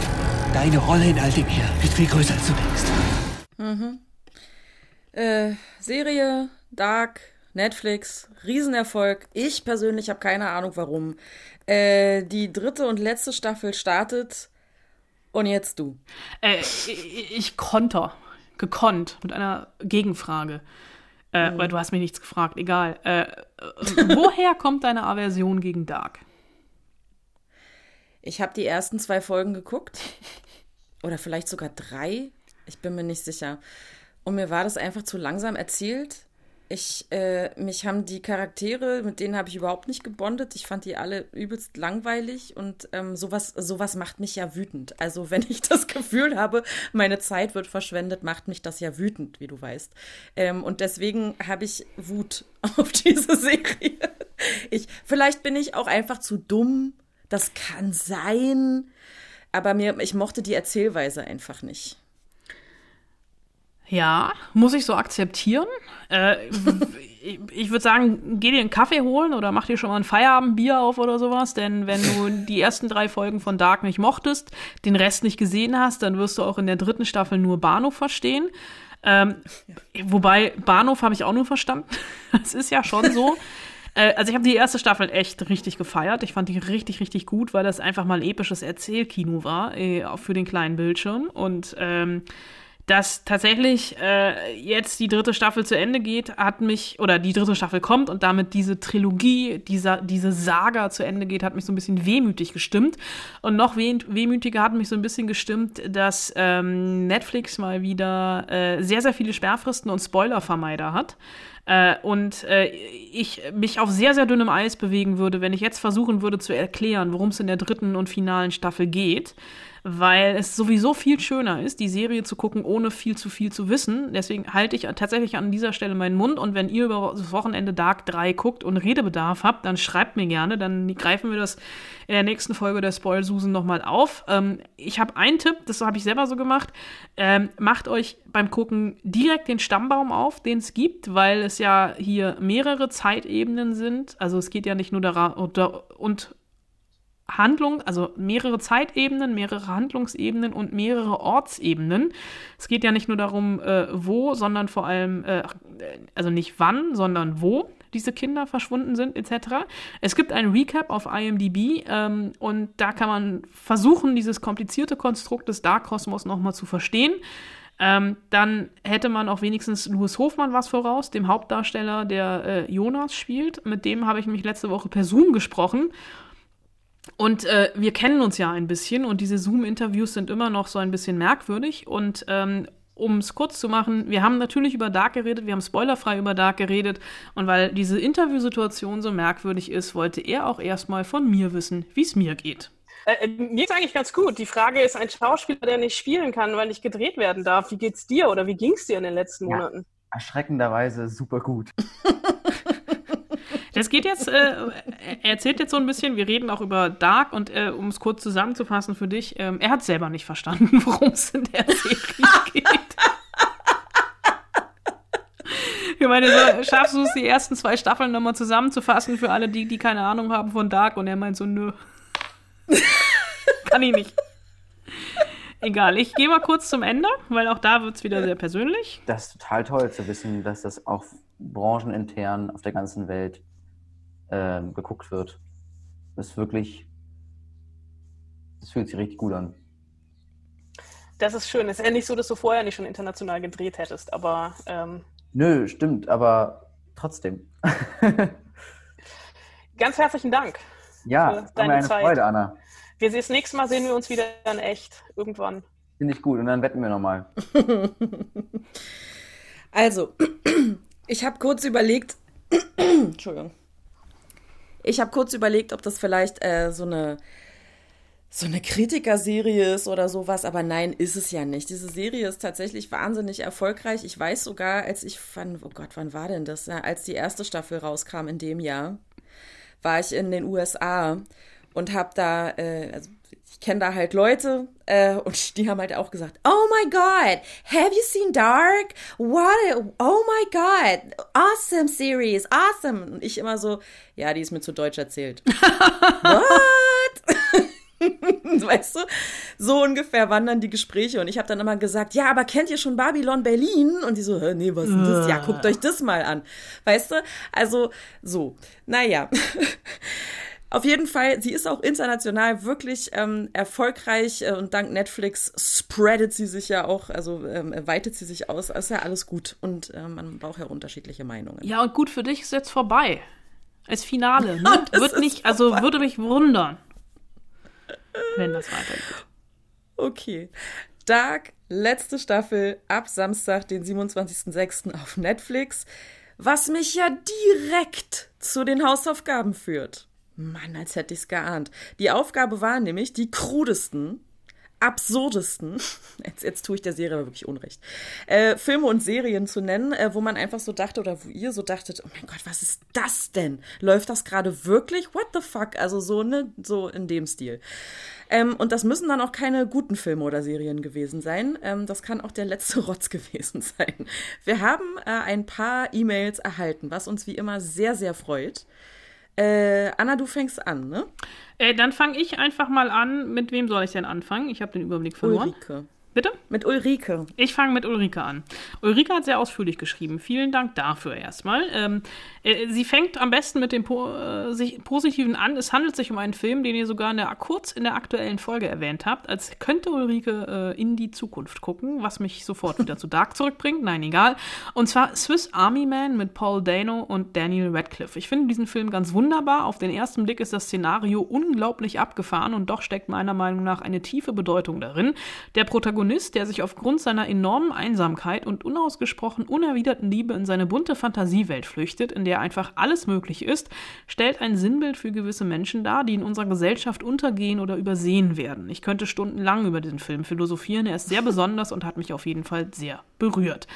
Deine Rolle in all dem hier ist viel größer als du denkst. Mhm. Äh, Serie, Dark, Netflix, Riesenerfolg. Ich persönlich habe keine Ahnung warum. Äh, die dritte und letzte Staffel startet. Und jetzt du. Äh, ich, ich konter. Gekonnt. Mit einer Gegenfrage. Äh, Weil du hast mich nichts gefragt. Egal. Äh, woher kommt deine Aversion gegen Dark? Ich habe die ersten zwei Folgen geguckt. Oder vielleicht sogar drei. Ich bin mir nicht sicher. Und mir war das einfach zu langsam erzählt. Ich, äh, mich haben die Charaktere, mit denen habe ich überhaupt nicht gebondet. Ich fand die alle übelst langweilig und ähm, sowas, sowas macht mich ja wütend. Also wenn ich das Gefühl habe, meine Zeit wird verschwendet, macht mich das ja wütend, wie du weißt. Ähm, und deswegen habe ich Wut auf diese Serie. Ich, vielleicht bin ich auch einfach zu dumm. Das kann sein. Aber mir, ich mochte die Erzählweise einfach nicht. Ja, muss ich so akzeptieren. Äh, ich würde sagen, geh dir einen Kaffee holen oder mach dir schon mal ein Feierabendbier auf oder sowas, denn wenn du die ersten drei Folgen von Dark nicht mochtest, den Rest nicht gesehen hast, dann wirst du auch in der dritten Staffel nur Bahnhof verstehen. Ähm, wobei, Bahnhof habe ich auch nur verstanden. Das ist ja schon so. Äh, also ich habe die erste Staffel echt richtig gefeiert. Ich fand die richtig, richtig gut, weil das einfach mal episches Erzählkino war äh, für den kleinen Bildschirm. Und ähm, dass tatsächlich äh, jetzt die dritte Staffel zu Ende geht, hat mich, oder die dritte Staffel kommt und damit diese Trilogie, dieser, diese Saga zu Ende geht, hat mich so ein bisschen wehmütig gestimmt. Und noch weh, wehmütiger hat mich so ein bisschen gestimmt, dass ähm, Netflix mal wieder äh, sehr, sehr viele Sperrfristen und Spoilervermeider hat. Äh, und äh, ich mich auf sehr, sehr dünnem Eis bewegen würde, wenn ich jetzt versuchen würde zu erklären, worum es in der dritten und finalen Staffel geht. Weil es sowieso viel schöner ist, die Serie zu gucken, ohne viel zu viel zu wissen. Deswegen halte ich tatsächlich an dieser Stelle meinen Mund. Und wenn ihr über das Wochenende Dark 3 guckt und Redebedarf habt, dann schreibt mir gerne. Dann greifen wir das in der nächsten Folge der Spoil-Susan nochmal auf. Ähm, ich habe einen Tipp, das habe ich selber so gemacht. Ähm, macht euch beim Gucken direkt den Stammbaum auf, den es gibt, weil es ja hier mehrere Zeitebenen sind. Also es geht ja nicht nur daran und Handlung, also mehrere Zeitebenen, mehrere Handlungsebenen und mehrere Ortsebenen. Es geht ja nicht nur darum, äh, wo, sondern vor allem, äh, also nicht wann, sondern wo diese Kinder verschwunden sind, etc. Es gibt ein Recap auf IMDb ähm, und da kann man versuchen, dieses komplizierte Konstrukt des Dark Kosmos nochmal zu verstehen. Ähm, dann hätte man auch wenigstens Louis Hofmann was voraus, dem Hauptdarsteller, der äh, Jonas spielt. Mit dem habe ich mich letzte Woche per Zoom gesprochen. Und äh, wir kennen uns ja ein bisschen und diese Zoom-Interviews sind immer noch so ein bisschen merkwürdig. Und ähm, um es kurz zu machen, wir haben natürlich über Dark geredet, wir haben spoilerfrei über Dark geredet. Und weil diese Interviewsituation so merkwürdig ist, wollte er auch erstmal von mir wissen, wie es mir geht. Äh, mir geht's eigentlich ganz gut. Die Frage ist, ein Schauspieler, der nicht spielen kann, weil nicht gedreht werden darf, wie geht's dir oder wie ging's dir in den letzten Ja. Monaten? Erschreckenderweise super gut. Das geht jetzt, äh, er erzählt jetzt so ein bisschen, wir reden auch über Dark und äh, um es kurz zusammenzufassen für dich, ähm, er hat selber nicht verstanden, worum es in der Serie geht. Ich meine, so, schaffst du es, die ersten zwei Staffeln nochmal zusammenzufassen für alle, die, die keine Ahnung haben von Dark? Und er meint so, nö. Kann ich nicht. Egal, ich gehe mal kurz zum Ende, weil auch da wird es wieder sehr persönlich. Das ist total toll zu wissen, dass das auch branchenintern auf der ganzen Welt äh, geguckt wird. Das ist wirklich, das fühlt sich richtig gut an. Das ist schön. Es ist ja nicht so, dass du vorher nicht schon international gedreht hättest, aber. Ähm, Nö, stimmt, aber trotzdem. ganz herzlichen Dank. Ja, für deine eine Zeit. Freude, Anna. Wir sehen das nächste Mal sehen wir uns wieder in echt irgendwann. Finde ich gut. Und dann wetten wir nochmal. Also, ich habe kurz überlegt, Entschuldigung. Ich habe kurz überlegt, ob das vielleicht äh, so eine so eine Kritikerserie ist oder sowas, aber nein, ist es ja nicht. Diese Serie ist tatsächlich wahnsinnig erfolgreich. Ich weiß sogar, als ich, wann, oh Gott, wann war denn das? Ja, als die erste Staffel rauskam in dem Jahr, war ich in den USA und habe da, äh, also ich kenne da halt Leute äh, und die haben halt auch gesagt, oh my God, have you seen Dark? What? A, oh my God, awesome series, awesome. Und ich immer so, ja, die ist mir zu deutsch erzählt. What? weißt du, so ungefähr wandern die Gespräche und ich habe dann immer gesagt, ja, aber kennt ihr schon Babylon Berlin? Und die so, nee, was ist denn das? Ja, guckt euch das mal an. Weißt du? Also so, naja. Auf jeden Fall, sie ist auch international wirklich ähm, erfolgreich äh, und dank Netflix spreadet sie sich ja auch, also ähm, weitet sie sich aus. Ist ja alles gut und äh, man braucht ja unterschiedliche Meinungen. Ja, und gut für dich ist jetzt vorbei. Als Finale. Ne? Wird nicht, also würde mich wundern, wenn das weitergeht. Okay. Dark, letzte Staffel, ab Samstag, den 27.06. auf Netflix. Was mich ja direkt zu den Hausaufgaben führt. Mann, als hätte ich's geahnt. Die Aufgabe war nämlich, die krudesten, absurdesten, jetzt, jetzt tue ich der Serie wirklich Unrecht, äh, Filme und Serien zu nennen, äh, wo man einfach so dachte oder wo ihr so dachtet, oh mein Gott, was ist das denn? Läuft das gerade wirklich? What the fuck? Also so, ne, so in dem Stil. Ähm, und das müssen dann auch keine guten Filme oder Serien gewesen sein. Ähm, das kann auch der letzte Rotz gewesen sein. Wir haben äh, ein paar E-Mails erhalten, was uns wie immer sehr, sehr freut. Äh, Anna, du fängst an, ne? Äh, dann fange ich einfach mal an. Mit wem soll ich denn anfangen? Ich habe den Überblick verloren. Ulrike. Bitte? Mit Ulrike. Ich fange mit Ulrike an. Ulrike hat sehr ausführlich geschrieben. Vielen Dank dafür erstmal. Ähm, äh, sie fängt am besten mit dem po äh, sich Positiven an. Es handelt sich um einen Film, den ihr sogar in der, kurz in der aktuellen Folge erwähnt habt, als könnte Ulrike äh, in die Zukunft gucken, was mich sofort wieder zu Dark zurückbringt. Nein, egal. Und zwar Swiss Army Man mit Paul Dano und Daniel Radcliffe. Ich finde diesen Film ganz wunderbar. Auf den ersten Blick ist das Szenario unglaublich abgefahren und doch steckt meiner Meinung nach eine tiefe Bedeutung darin. Der Protagonist Protagonist, der sich aufgrund seiner enormen Einsamkeit und unausgesprochen unerwiderten Liebe in seine bunte Fantasiewelt flüchtet, in der einfach alles möglich ist, stellt ein Sinnbild für gewisse Menschen dar, die in unserer Gesellschaft untergehen oder übersehen werden. Ich könnte stundenlang über diesen Film philosophieren. Er ist sehr besonders und hat mich auf jeden Fall sehr berührt.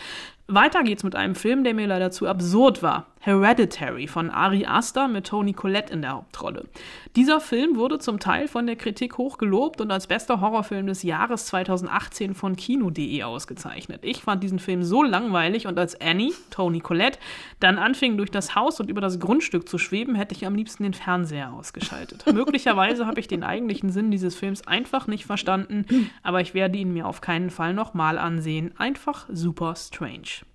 Weiter geht's mit einem Film, der mir leider zu absurd war. Hereditary von Ari Aster mit Toni Collette in der Hauptrolle. Dieser Film wurde zum Teil von der Kritik hochgelobt und als bester Horrorfilm des Jahres 2018 von Kino.de ausgezeichnet. Ich fand diesen Film so langweilig und als Annie, Toni Collette, dann anfing durch das Haus und über das Grundstück zu schweben, hätte ich am liebsten den Fernseher ausgeschaltet. Möglicherweise habe ich den eigentlichen Sinn dieses Films einfach nicht verstanden, aber ich werde ihn mir auf keinen Fall nochmal ansehen. Einfach super strange.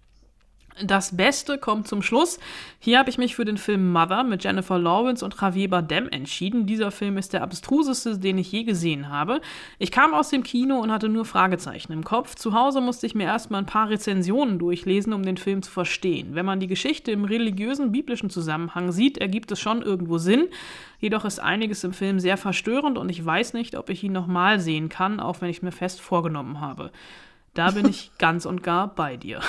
Das Beste kommt zum Schluss. Hier habe ich mich für den Film Mother mit Jennifer Lawrence und Javier Bardem entschieden. Dieser Film ist der abstruseste, den ich je gesehen habe. Ich kam aus dem Kino und hatte nur Fragezeichen im Kopf. Zu Hause musste ich mir erstmal ein paar Rezensionen durchlesen, um den Film zu verstehen. Wenn man die Geschichte im religiösen, biblischen Zusammenhang sieht, ergibt es schon irgendwo Sinn. Jedoch ist einiges im Film sehr verstörend und ich weiß nicht, ob ich ihn nochmal sehen kann, auch wenn ich es mir fest vorgenommen habe. Da bin ich ganz und gar bei dir.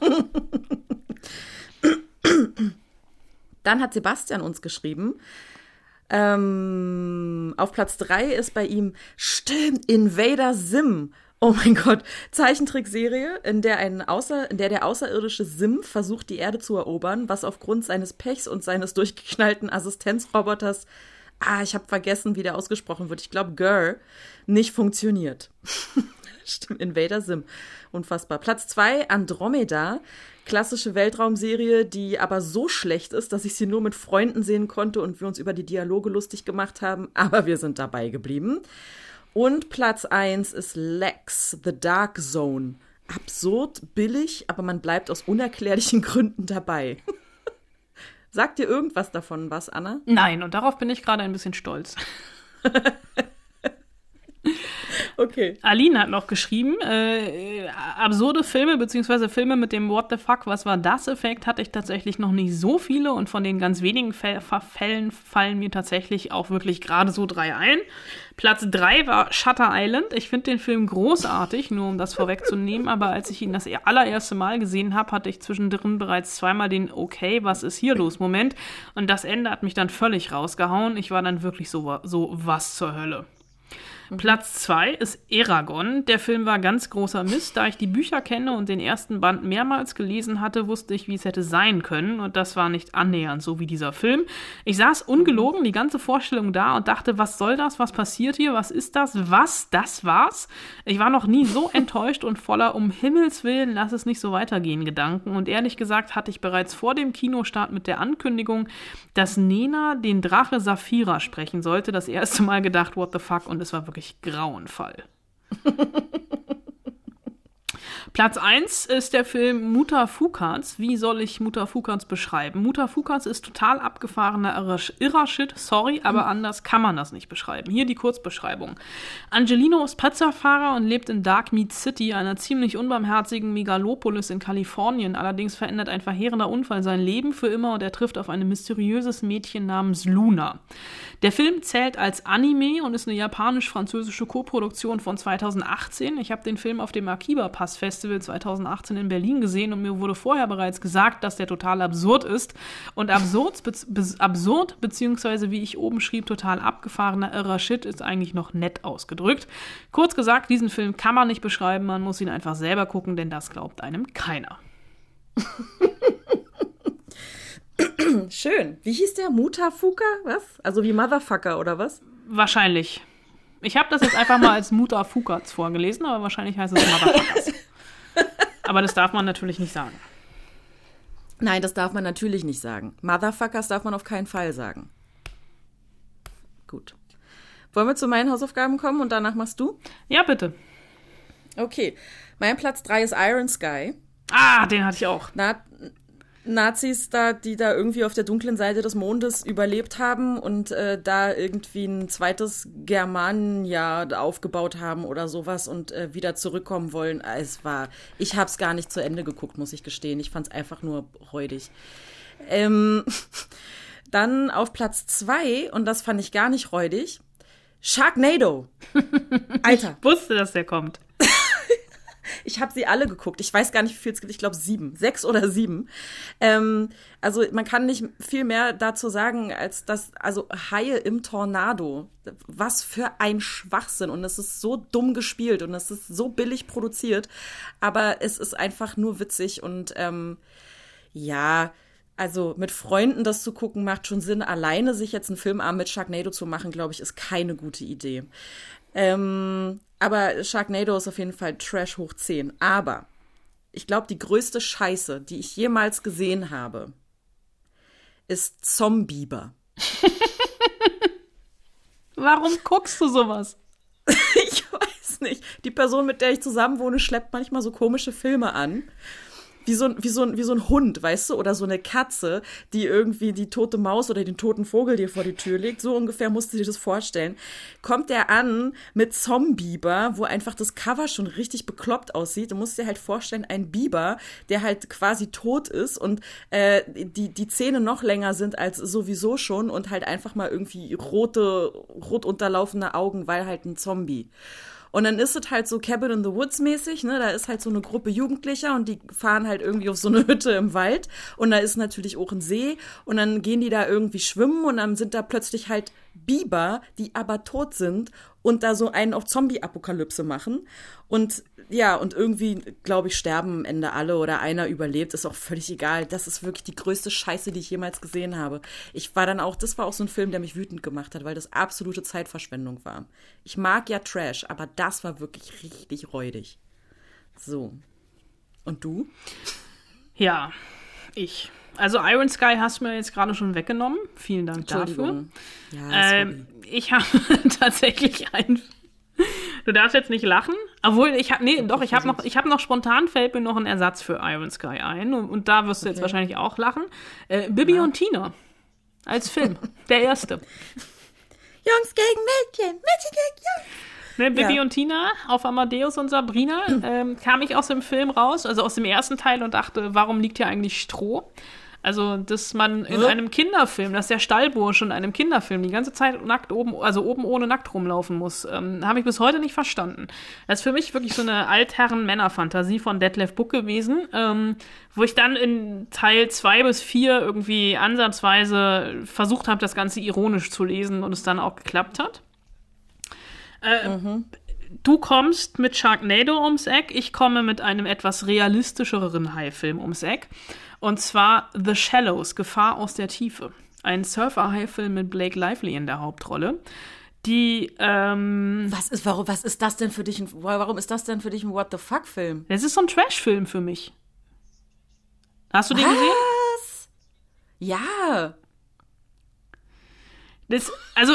Dann hat Sebastian uns geschrieben. Ähm, auf Platz 3 ist bei ihm Stimmt, Invader Sim. Oh mein Gott, Zeichentrickserie, in der ein Außer, in der der außerirdische Sim versucht, die Erde zu erobern, was aufgrund seines Pechs und seines durchgeknallten Assistenzroboters, ah, ich habe vergessen, wie der ausgesprochen wird. Ich glaube, Girl, nicht funktioniert. Stimmt, Invader Sim. Unfassbar. Platz 2, Andromeda. Klassische Weltraumserie, die aber so schlecht ist, dass ich sie nur mit Freunden sehen konnte und wir uns über die Dialoge lustig gemacht haben, aber wir sind dabei geblieben. Und Platz 1 ist Lex, The Dark Zone. Absurd, billig, aber man bleibt aus unerklärlichen Gründen dabei. Sagt dir irgendwas davon was, Anna? Nein, und darauf bin ich gerade ein bisschen stolz. Okay. Aline hat noch geschrieben, äh, absurde Filme beziehungsweise Filme mit dem What the fuck, was war das Effekt, hatte ich tatsächlich noch nicht so viele und von den ganz wenigen Fäll Fällen fallen mir tatsächlich auch wirklich gerade so drei ein. Platz drei war Shutter Island. Ich finde den Film großartig, nur um das vorwegzunehmen, aber als ich ihn das allererste Mal gesehen habe, hatte ich zwischendrin bereits zweimal den Okay, was ist hier los Moment und das Ende hat mich dann völlig rausgehauen. Ich war dann wirklich so, so was zur Hölle. Platz 2 ist Eragon. Der Film war ganz großer Mist. Da ich die Bücher kenne und den ersten Band mehrmals gelesen hatte, wusste ich, wie es hätte sein können. Und das war nicht annähernd so wie dieser Film. Ich saß ungelogen die ganze Vorstellung da und dachte, was soll das? Was passiert hier? Was ist das? Was? Das war's? Ich war noch nie so enttäuscht und voller um Himmels Willen, lass es nicht so weitergehen Gedanken. Und ehrlich gesagt hatte ich bereits vor dem Kinostart mit der Ankündigung, dass Nena den Drache Saphira sprechen sollte, das erste Mal gedacht, what the fuck? Und es war wirklich grauenvoll. Platz 1 ist der Film Mutter Fukats. Wie soll ich Mutter Fukats beschreiben? Mutter Fukats ist total abgefahrener Irrer-Shit. Sorry, aber anders kann man das nicht beschreiben. Hier die Kurzbeschreibung. Angelino ist Patzerfahrer und lebt in Dark Meat City, einer ziemlich unbarmherzigen Megalopolis in Kalifornien. Allerdings verändert ein verheerender Unfall sein Leben für immer und er trifft auf ein mysteriöses Mädchen namens Luna. Der Film zählt als Anime und ist eine japanisch-französische Koproduktion von 2018. Ich habe den Film auf dem Akiba Pass Festival 2018 in Berlin gesehen und mir wurde vorher bereits gesagt, dass der total absurd ist. Und absurd, be absurd beziehungsweise wie ich oben schrieb, total abgefahrener irrer Shit ist eigentlich noch nett ausgedrückt. Kurz gesagt, diesen Film kann man nicht beschreiben, man muss ihn einfach selber gucken, denn das glaubt einem keiner. Schön. Wie hieß der? Mutafuka? Was? Also wie Motherfucker oder was? Wahrscheinlich. Ich habe das jetzt einfach mal als Mutafukats vorgelesen, aber wahrscheinlich heißt es Motherfuckers. aber das darf man natürlich nicht sagen. Nein, das darf man natürlich nicht sagen. Motherfuckers darf man auf keinen Fall sagen. Gut. Wollen wir zu meinen Hausaufgaben kommen und danach machst du? Ja, bitte. Okay. Mein Platz 3 ist Iron Sky. Ah, den hatte ich auch. Na, Nazis da, die da irgendwie auf der dunklen Seite des Mondes überlebt haben und äh, da irgendwie ein zweites Germania aufgebaut haben oder sowas und äh, wieder zurückkommen wollen. Ah, es war, ich habe es gar nicht zu Ende geguckt, muss ich gestehen. Ich fand es einfach nur räudig. Ähm, dann auf Platz zwei und das fand ich gar nicht räudig. Sharknado. Alter. Ich wusste, dass der kommt. Ich habe sie alle geguckt. Ich weiß gar nicht, wie viel es gibt. Ich glaube sieben, sechs oder sieben. Ähm, also man kann nicht viel mehr dazu sagen, als dass, also Haie im Tornado. Was für ein Schwachsinn. Und es ist so dumm gespielt und es ist so billig produziert. Aber es ist einfach nur witzig und ähm, ja. Also mit Freunden das zu gucken macht schon Sinn. Alleine sich jetzt einen Filmarm mit Sharknado zu machen, glaube ich, ist keine gute Idee. Ähm, aber Sharknado ist auf jeden Fall Trash hoch 10. Aber ich glaube, die größte Scheiße, die ich jemals gesehen habe, ist Zombieber. Warum guckst du sowas? ich weiß nicht. Die Person, mit der ich zusammenwohne, schleppt manchmal so komische Filme an wie so, wie, so, wie so ein Hund, weißt du, oder so eine Katze, die irgendwie die tote Maus oder den toten Vogel dir vor die Tür legt. So ungefähr musst du dir das vorstellen. Kommt der an mit Zombieber, wo einfach das Cover schon richtig bekloppt aussieht. Du musst dir halt vorstellen, ein Biber, der halt quasi tot ist und äh, die, die Zähne noch länger sind als sowieso schon und halt einfach mal irgendwie rote, rot unterlaufene Augen, weil halt ein Zombie. Und dann ist es halt so Cabin in the Woods mäßig, ne? Da ist halt so eine Gruppe Jugendlicher und die fahren halt irgendwie auf so eine Hütte im Wald. Und da ist natürlich auch ein See. Und dann gehen die da irgendwie schwimmen und dann sind da plötzlich halt Biber, die aber tot sind und da so einen auf Zombie-Apokalypse machen. Und ja, und irgendwie, glaube ich, sterben am Ende alle oder einer überlebt, ist auch völlig egal. Das ist wirklich die größte Scheiße, die ich jemals gesehen habe. Ich war dann auch, das war auch so ein Film, der mich wütend gemacht hat, weil das absolute Zeitverschwendung war. Ich mag ja Trash, aber das war wirklich richtig räudig. So. Und du? Ja, ich. Also Iron Sky hast du mir jetzt gerade schon weggenommen. Vielen Dank dafür. Ja, ähm, ich habe tatsächlich einen, Du darfst jetzt nicht lachen. Obwohl, ich habe, nee, doch, ich habe noch, ich habe noch spontan fällt mir noch ein Ersatz für Iron Sky ein. Und, und da wirst du jetzt wahrscheinlich auch lachen. Äh, Bibi Ja. und Tina. Als Film. Der erste. Jungs gegen Mädchen, Mädchen gegen Jungs. Ne, Bibi Ja. und Tina auf Amadeus und Sabrina ähm, kam ich aus dem Film raus, also aus dem ersten Teil und dachte, warum liegt hier eigentlich Stroh? Also, dass man in Ja. einem Kinderfilm, dass der Stallbursche in einem Kinderfilm die ganze Zeit nackt oben, also oben ohne nackt rumlaufen muss, ähm, habe ich bis heute nicht verstanden. Das ist für mich wirklich so eine Altherren-Männer-Fantasie von Detlef Book gewesen, ähm, wo ich dann in Teil zwei bis vier irgendwie ansatzweise versucht habe, das Ganze ironisch zu lesen und es dann auch geklappt hat. Äh, Du kommst mit Sharknado ums Eck, ich komme mit einem etwas realistischeren Haifilm ums Eck. Und zwar The Shallows, Gefahr aus der Tiefe. Ein Surfer-Haifilm mit Blake Lively in der Hauptrolle. Die, ähm. Was ist, warum, was ist das denn für dich? Ein, warum ist das denn für dich ein What the fuck-Film? Das ist so ein Trash-Film für mich. Hast du den gesehen? Was? Ja. Das, also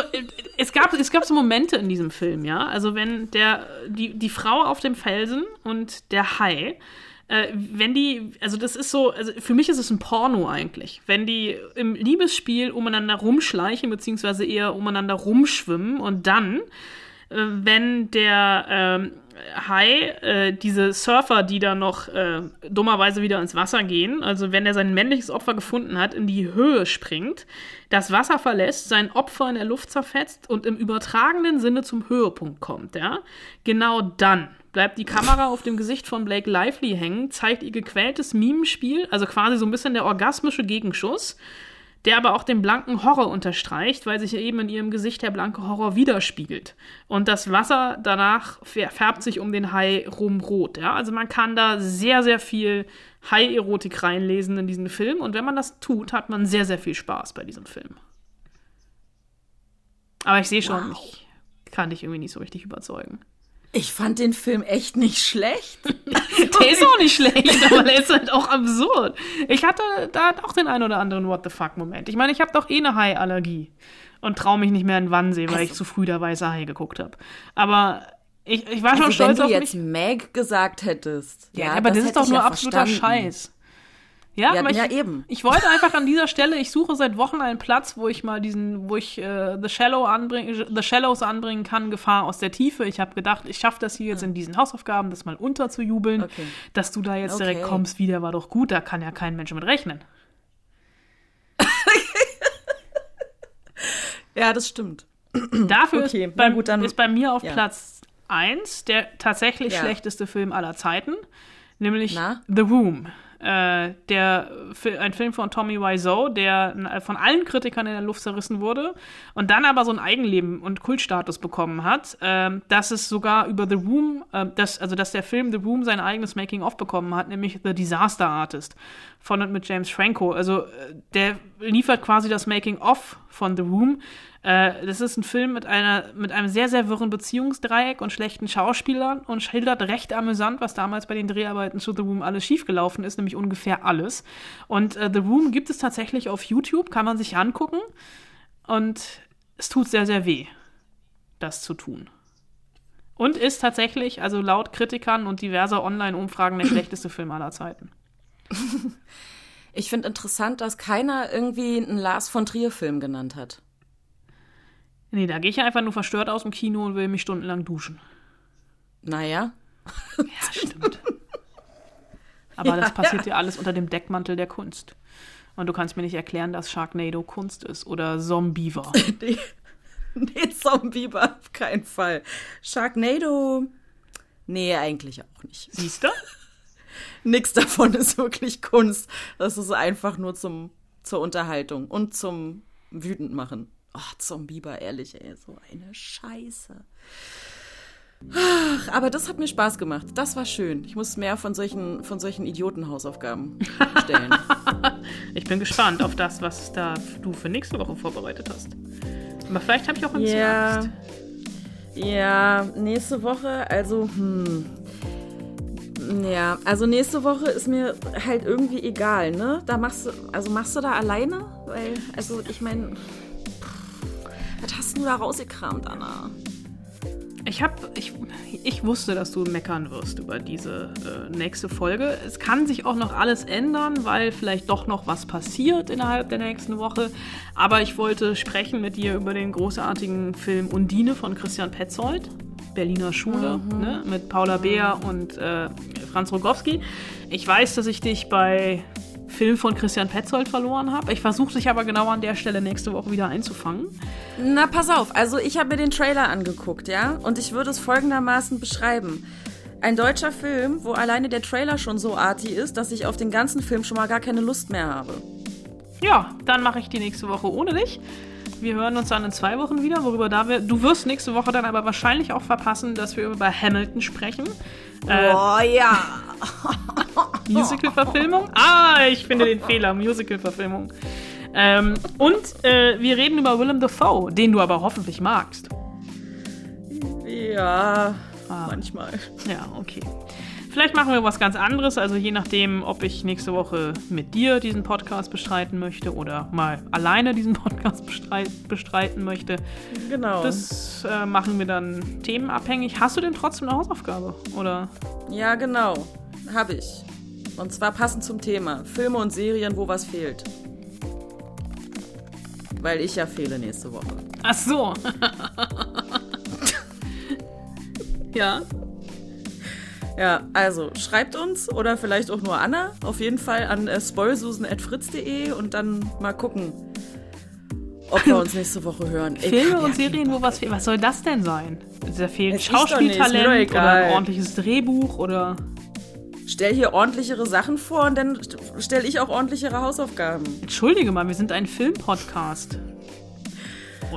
es gab, es gab so Momente in diesem Film, ja. Also wenn der, die, die Frau auf dem Felsen und der Hai, äh, wenn die, also das ist so, also für mich ist es ein Porno eigentlich. Wenn die im Liebesspiel umeinander rumschleichen, beziehungsweise eher umeinander rumschwimmen und dann, äh, wenn der ähm, Hai, äh, diese Surfer, die da noch äh, dummerweise wieder ins Wasser gehen, also wenn er sein männliches Opfer gefunden hat, in die Höhe springt, das Wasser verlässt, sein Opfer in der Luft zerfetzt und im übertragenen Sinne zum Höhepunkt kommt, ja, genau dann bleibt die Kamera auf dem Gesicht von Blake Lively hängen, zeigt ihr gequältes Mimenspiel, also quasi so ein bisschen der orgasmische Gegenschuss, der aber auch den blanken Horror unterstreicht, weil sich eben in ihrem Gesicht der blanke Horror widerspiegelt. Und das Wasser danach fär- färbt sich um den Hai rum rot. Ja? Also man kann da sehr, sehr viel Hai-Erotik reinlesen in diesen Film. Und wenn man das tut, hat man sehr, sehr viel Spaß bei diesem Film. Aber ich sehe schon, ich kann dich irgendwie nicht so richtig überzeugen. Ich fand den Film echt nicht schlecht. Der ist auch nicht schlecht, aber der ist halt auch absurd. Ich hatte da auch den einen oder anderen What the fuck-Moment. Ich meine, ich habe doch eh eine Hai-Allergie und traue mich nicht mehr in Wannsee, weil ich zu früh der weiße Hai geguckt habe. Aber ich, ich war schon also, stolz wenn auf du mich. jetzt Meg gesagt hättest. Ja, aber das, ist hätte doch nur ja absoluter verstanden. Scheiß. Ja, Ja, aber ich, ja, eben. ich wollte einfach an dieser Stelle, ich suche seit Wochen einen Platz, wo ich mal diesen, wo ich äh, The, Shallow anbring, The Shallows anbringen kann, Gefahr aus der Tiefe. Ich habe gedacht, ich schaffe das hier jetzt in diesen Hausaufgaben, das mal unterzujubeln. Okay. Dass du da jetzt direkt Okay. kommst, wieder war doch gut, da kann ja kein Mensch mit rechnen. Ja, das stimmt. Dafür Okay, ist, bei, gut, dann- ist bei mir auf ja. Platz 1 der tatsächlich Ja. schlechteste Film aller Zeiten, nämlich Na? The Room. Äh, der, ein Film von Tommy Wiseau, der n- von allen Kritikern in der Luft zerrissen wurde und dann aber so ein Eigenleben und Kultstatus bekommen hat, ähm, dass es sogar über The Room, äh, dass, also dass der Film The Room sein eigenes Making-of bekommen hat, nämlich The Disaster Artist von und mit James Franco. Also äh, der liefert quasi das Making-of von The Room. Äh, das ist ein Film mit einer mit einem sehr sehr wirren Beziehungsdreieck und schlechten Schauspielern und schildert recht amüsant, was damals bei den Dreharbeiten zu The Room alles schiefgelaufen ist, nämlich ungefähr alles. Und äh, The Room gibt es tatsächlich auf YouTube, kann man sich angucken und es tut sehr sehr weh, das zu tun. Und ist tatsächlich, also laut Kritikern und diverser Online-Umfragen, der schlechteste Film aller Zeiten. Ich finde interessant, dass keiner irgendwie einen Lars von Trier-Film genannt hat. Nee, da gehe ich einfach nur verstört aus dem Kino und will mich stundenlang duschen. Naja. Ja, stimmt. Aber Ja, das passiert ja. ja alles unter dem Deckmantel der Kunst. Und du kannst mir nicht erklären, dass Sharknado Kunst ist oder Zombiever. nee, nee, Zombie war auf keinen Fall. Sharknado. Nee, eigentlich auch nicht. Siehst du? Nix davon ist wirklich Kunst. Das ist einfach nur zum, zur Unterhaltung und zum Wütendmachen. Oh, Zombieber, ehrlich, ey, so eine Scheiße. Ach, aber das hat mir Spaß gemacht. Das war schön. Ich muss mehr von solchen, von solchen Idiotenhausaufgaben stellen. Ich bin gespannt auf das, was da du für nächste Woche vorbereitet hast. Aber vielleicht habe ich auch ein bisschen Ja. Angst. Ja, nächste Woche, also, hm. Ja, also nächste Woche ist mir halt irgendwie egal, ne? Da machst du, also machst du da alleine? Weil, also ich meine, was hast du da rausgekramt, Anna? Ich habe, ich, ich wusste, dass du meckern wirst über diese äh, nächste Folge. Es kann sich auch noch alles ändern, weil vielleicht doch noch was passiert innerhalb der nächsten Woche. Aber ich wollte sprechen mit dir über den großartigen Film Undine von Christian Petzold. Berliner Schule, mhm. ne, mit Paula Beer und äh, Franz Rogowski. Ich weiß, dass ich dich bei Film von Christian Petzold verloren habe. Ich versuche dich aber genau an der Stelle nächste Woche wieder einzufangen. Na, pass auf. Also ich habe mir den Trailer angeguckt, ja? Und ich würde es folgendermaßen beschreiben. Ein deutscher Film, wo alleine der Trailer schon so arty ist, dass ich auf den ganzen Film schon mal gar keine Lust mehr habe. Ja, dann mache ich die nächste Woche ohne dich. Wir hören uns dann in zwei Wochen wieder, worüber da wir. Du wirst nächste Woche dann aber wahrscheinlich auch verpassen, dass wir über Hamilton sprechen. Oh äh, ja. Musical-Verfilmung? Ah, ich finde den Fehler. Musical-Verfilmung. Ähm, und äh, wir reden über Willem Dafoe, den du aber hoffentlich magst. Ja, ah. manchmal. Ja, okay. Vielleicht machen wir was ganz anderes, also je nachdem, ob ich nächste Woche mit dir diesen Podcast bestreiten möchte oder mal alleine diesen Podcast bestreiten möchte. Genau. Das äh, machen wir dann themenabhängig. Hast du denn trotzdem eine Hausaufgabe, oder? Ja, genau. Habe ich. Und zwar passend zum Thema. Filme und Serien, wo was fehlt. Weil ich ja fehle nächste Woche. Ach so. ja. Ja, also schreibt uns oder vielleicht auch nur Anna. Auf jeden Fall an äh, spoilsusen.fritz.de und dann mal gucken, ob wir uns nächste Woche hören. Filme und Serien, wo was fehlt. Was soll das denn sein? Da fehlt Schauspieltalent oder ein ordentliches Drehbuch oder stell hier ordentlichere Sachen vor und dann stelle ich auch ordentlichere Hausaufgaben. Entschuldige mal, wir sind ein Filmpodcast.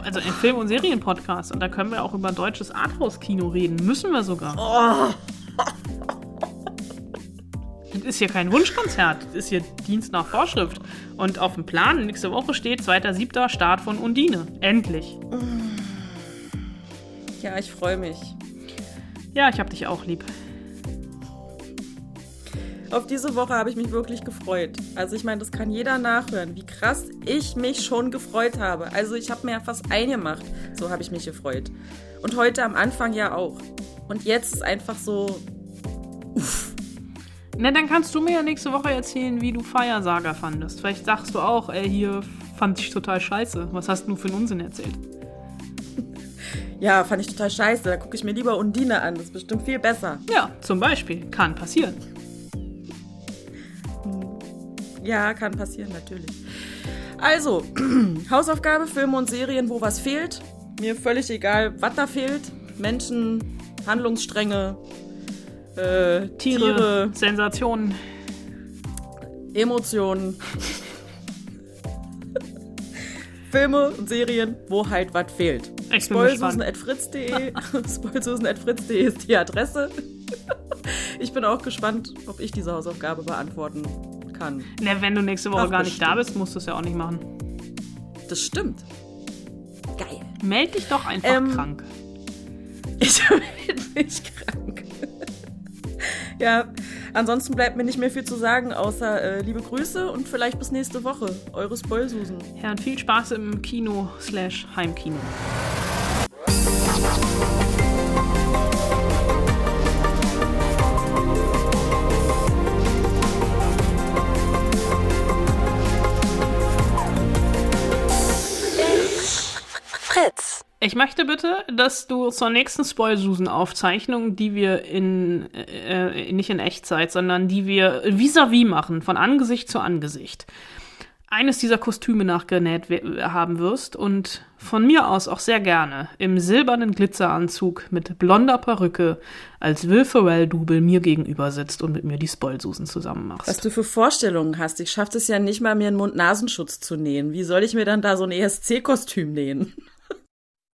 Also ein Film- und Serienpodcast. Und da können wir auch über deutsches Arthouse-Kino reden. Müssen wir sogar. Oh. Ist hier kein Wunschkonzert. Das ist hier Dienst nach Vorschrift. Und auf dem Plan nächste Woche steht 2.7. Start von Undine. Endlich. Ja, ich freue mich. Ja, ich hab dich auch lieb. Auf diese Woche habe ich mich wirklich gefreut. Also ich meine, das kann jeder nachhören, wie krass ich mich schon gefreut habe. Also ich habe mir ja fast eingemacht. So habe ich mich gefreut. Und heute am Anfang ja auch. Und jetzt ist einfach so. Na, dann kannst du mir ja nächste Woche erzählen, wie du Feiersaga fandest. Vielleicht sagst du auch, ey, hier fand ich total scheiße. Was hast du für einen Unsinn erzählt? Ja, fand ich total scheiße. Da gucke ich mir lieber Undine an. Das ist bestimmt viel besser. Ja, zum Beispiel. Kann passieren. Ja, kann passieren, natürlich. Also, Hausaufgabe, Filme und Serien, wo was fehlt. Mir völlig egal, was da fehlt. Menschen, Handlungsstränge, äh, Tiere, Tiere, Sensationen, Emotionen. Filme und Serien, wo halt was fehlt. Spoilsusen.fritz.de Spoilsusen.fritz.de ist die Adresse. ich bin auch gespannt, ob ich diese Hausaufgabe beantworten kann. Na, wenn du nächste Woche Ach, gar nicht bestimmt. da bist, musst du es ja auch nicht machen. Das stimmt. Geil. Meld dich doch einfach ähm, krank. Ich bin nicht krank. Ja, ansonsten bleibt mir nicht mehr viel zu sagen, außer äh, liebe Grüße und vielleicht bis nächste Woche. Eure Spoilsusen. Ja, und viel Spaß im Kino slash Heimkino. Fritz. Ich möchte bitte, dass du zur nächsten Spoilsusen-Aufzeichnung, die wir in, äh, nicht in Echtzeit, sondern die wir vis-à-vis -vis machen, von Angesicht zu Angesicht, eines dieser Kostüme nachgenäht haben wirst und von mir aus auch sehr gerne im silbernen Glitzeranzug mit blonder Perücke als Will Ferrell-Double mir gegenüber sitzt und mit mir die Spoilsusen zusammen machst. Was du für Vorstellungen hast. Ich schaff es ja nicht mal, mir einen Mund-Nasenschutz zu nähen. Wie soll ich mir dann da so ein ESC-Kostüm nähen?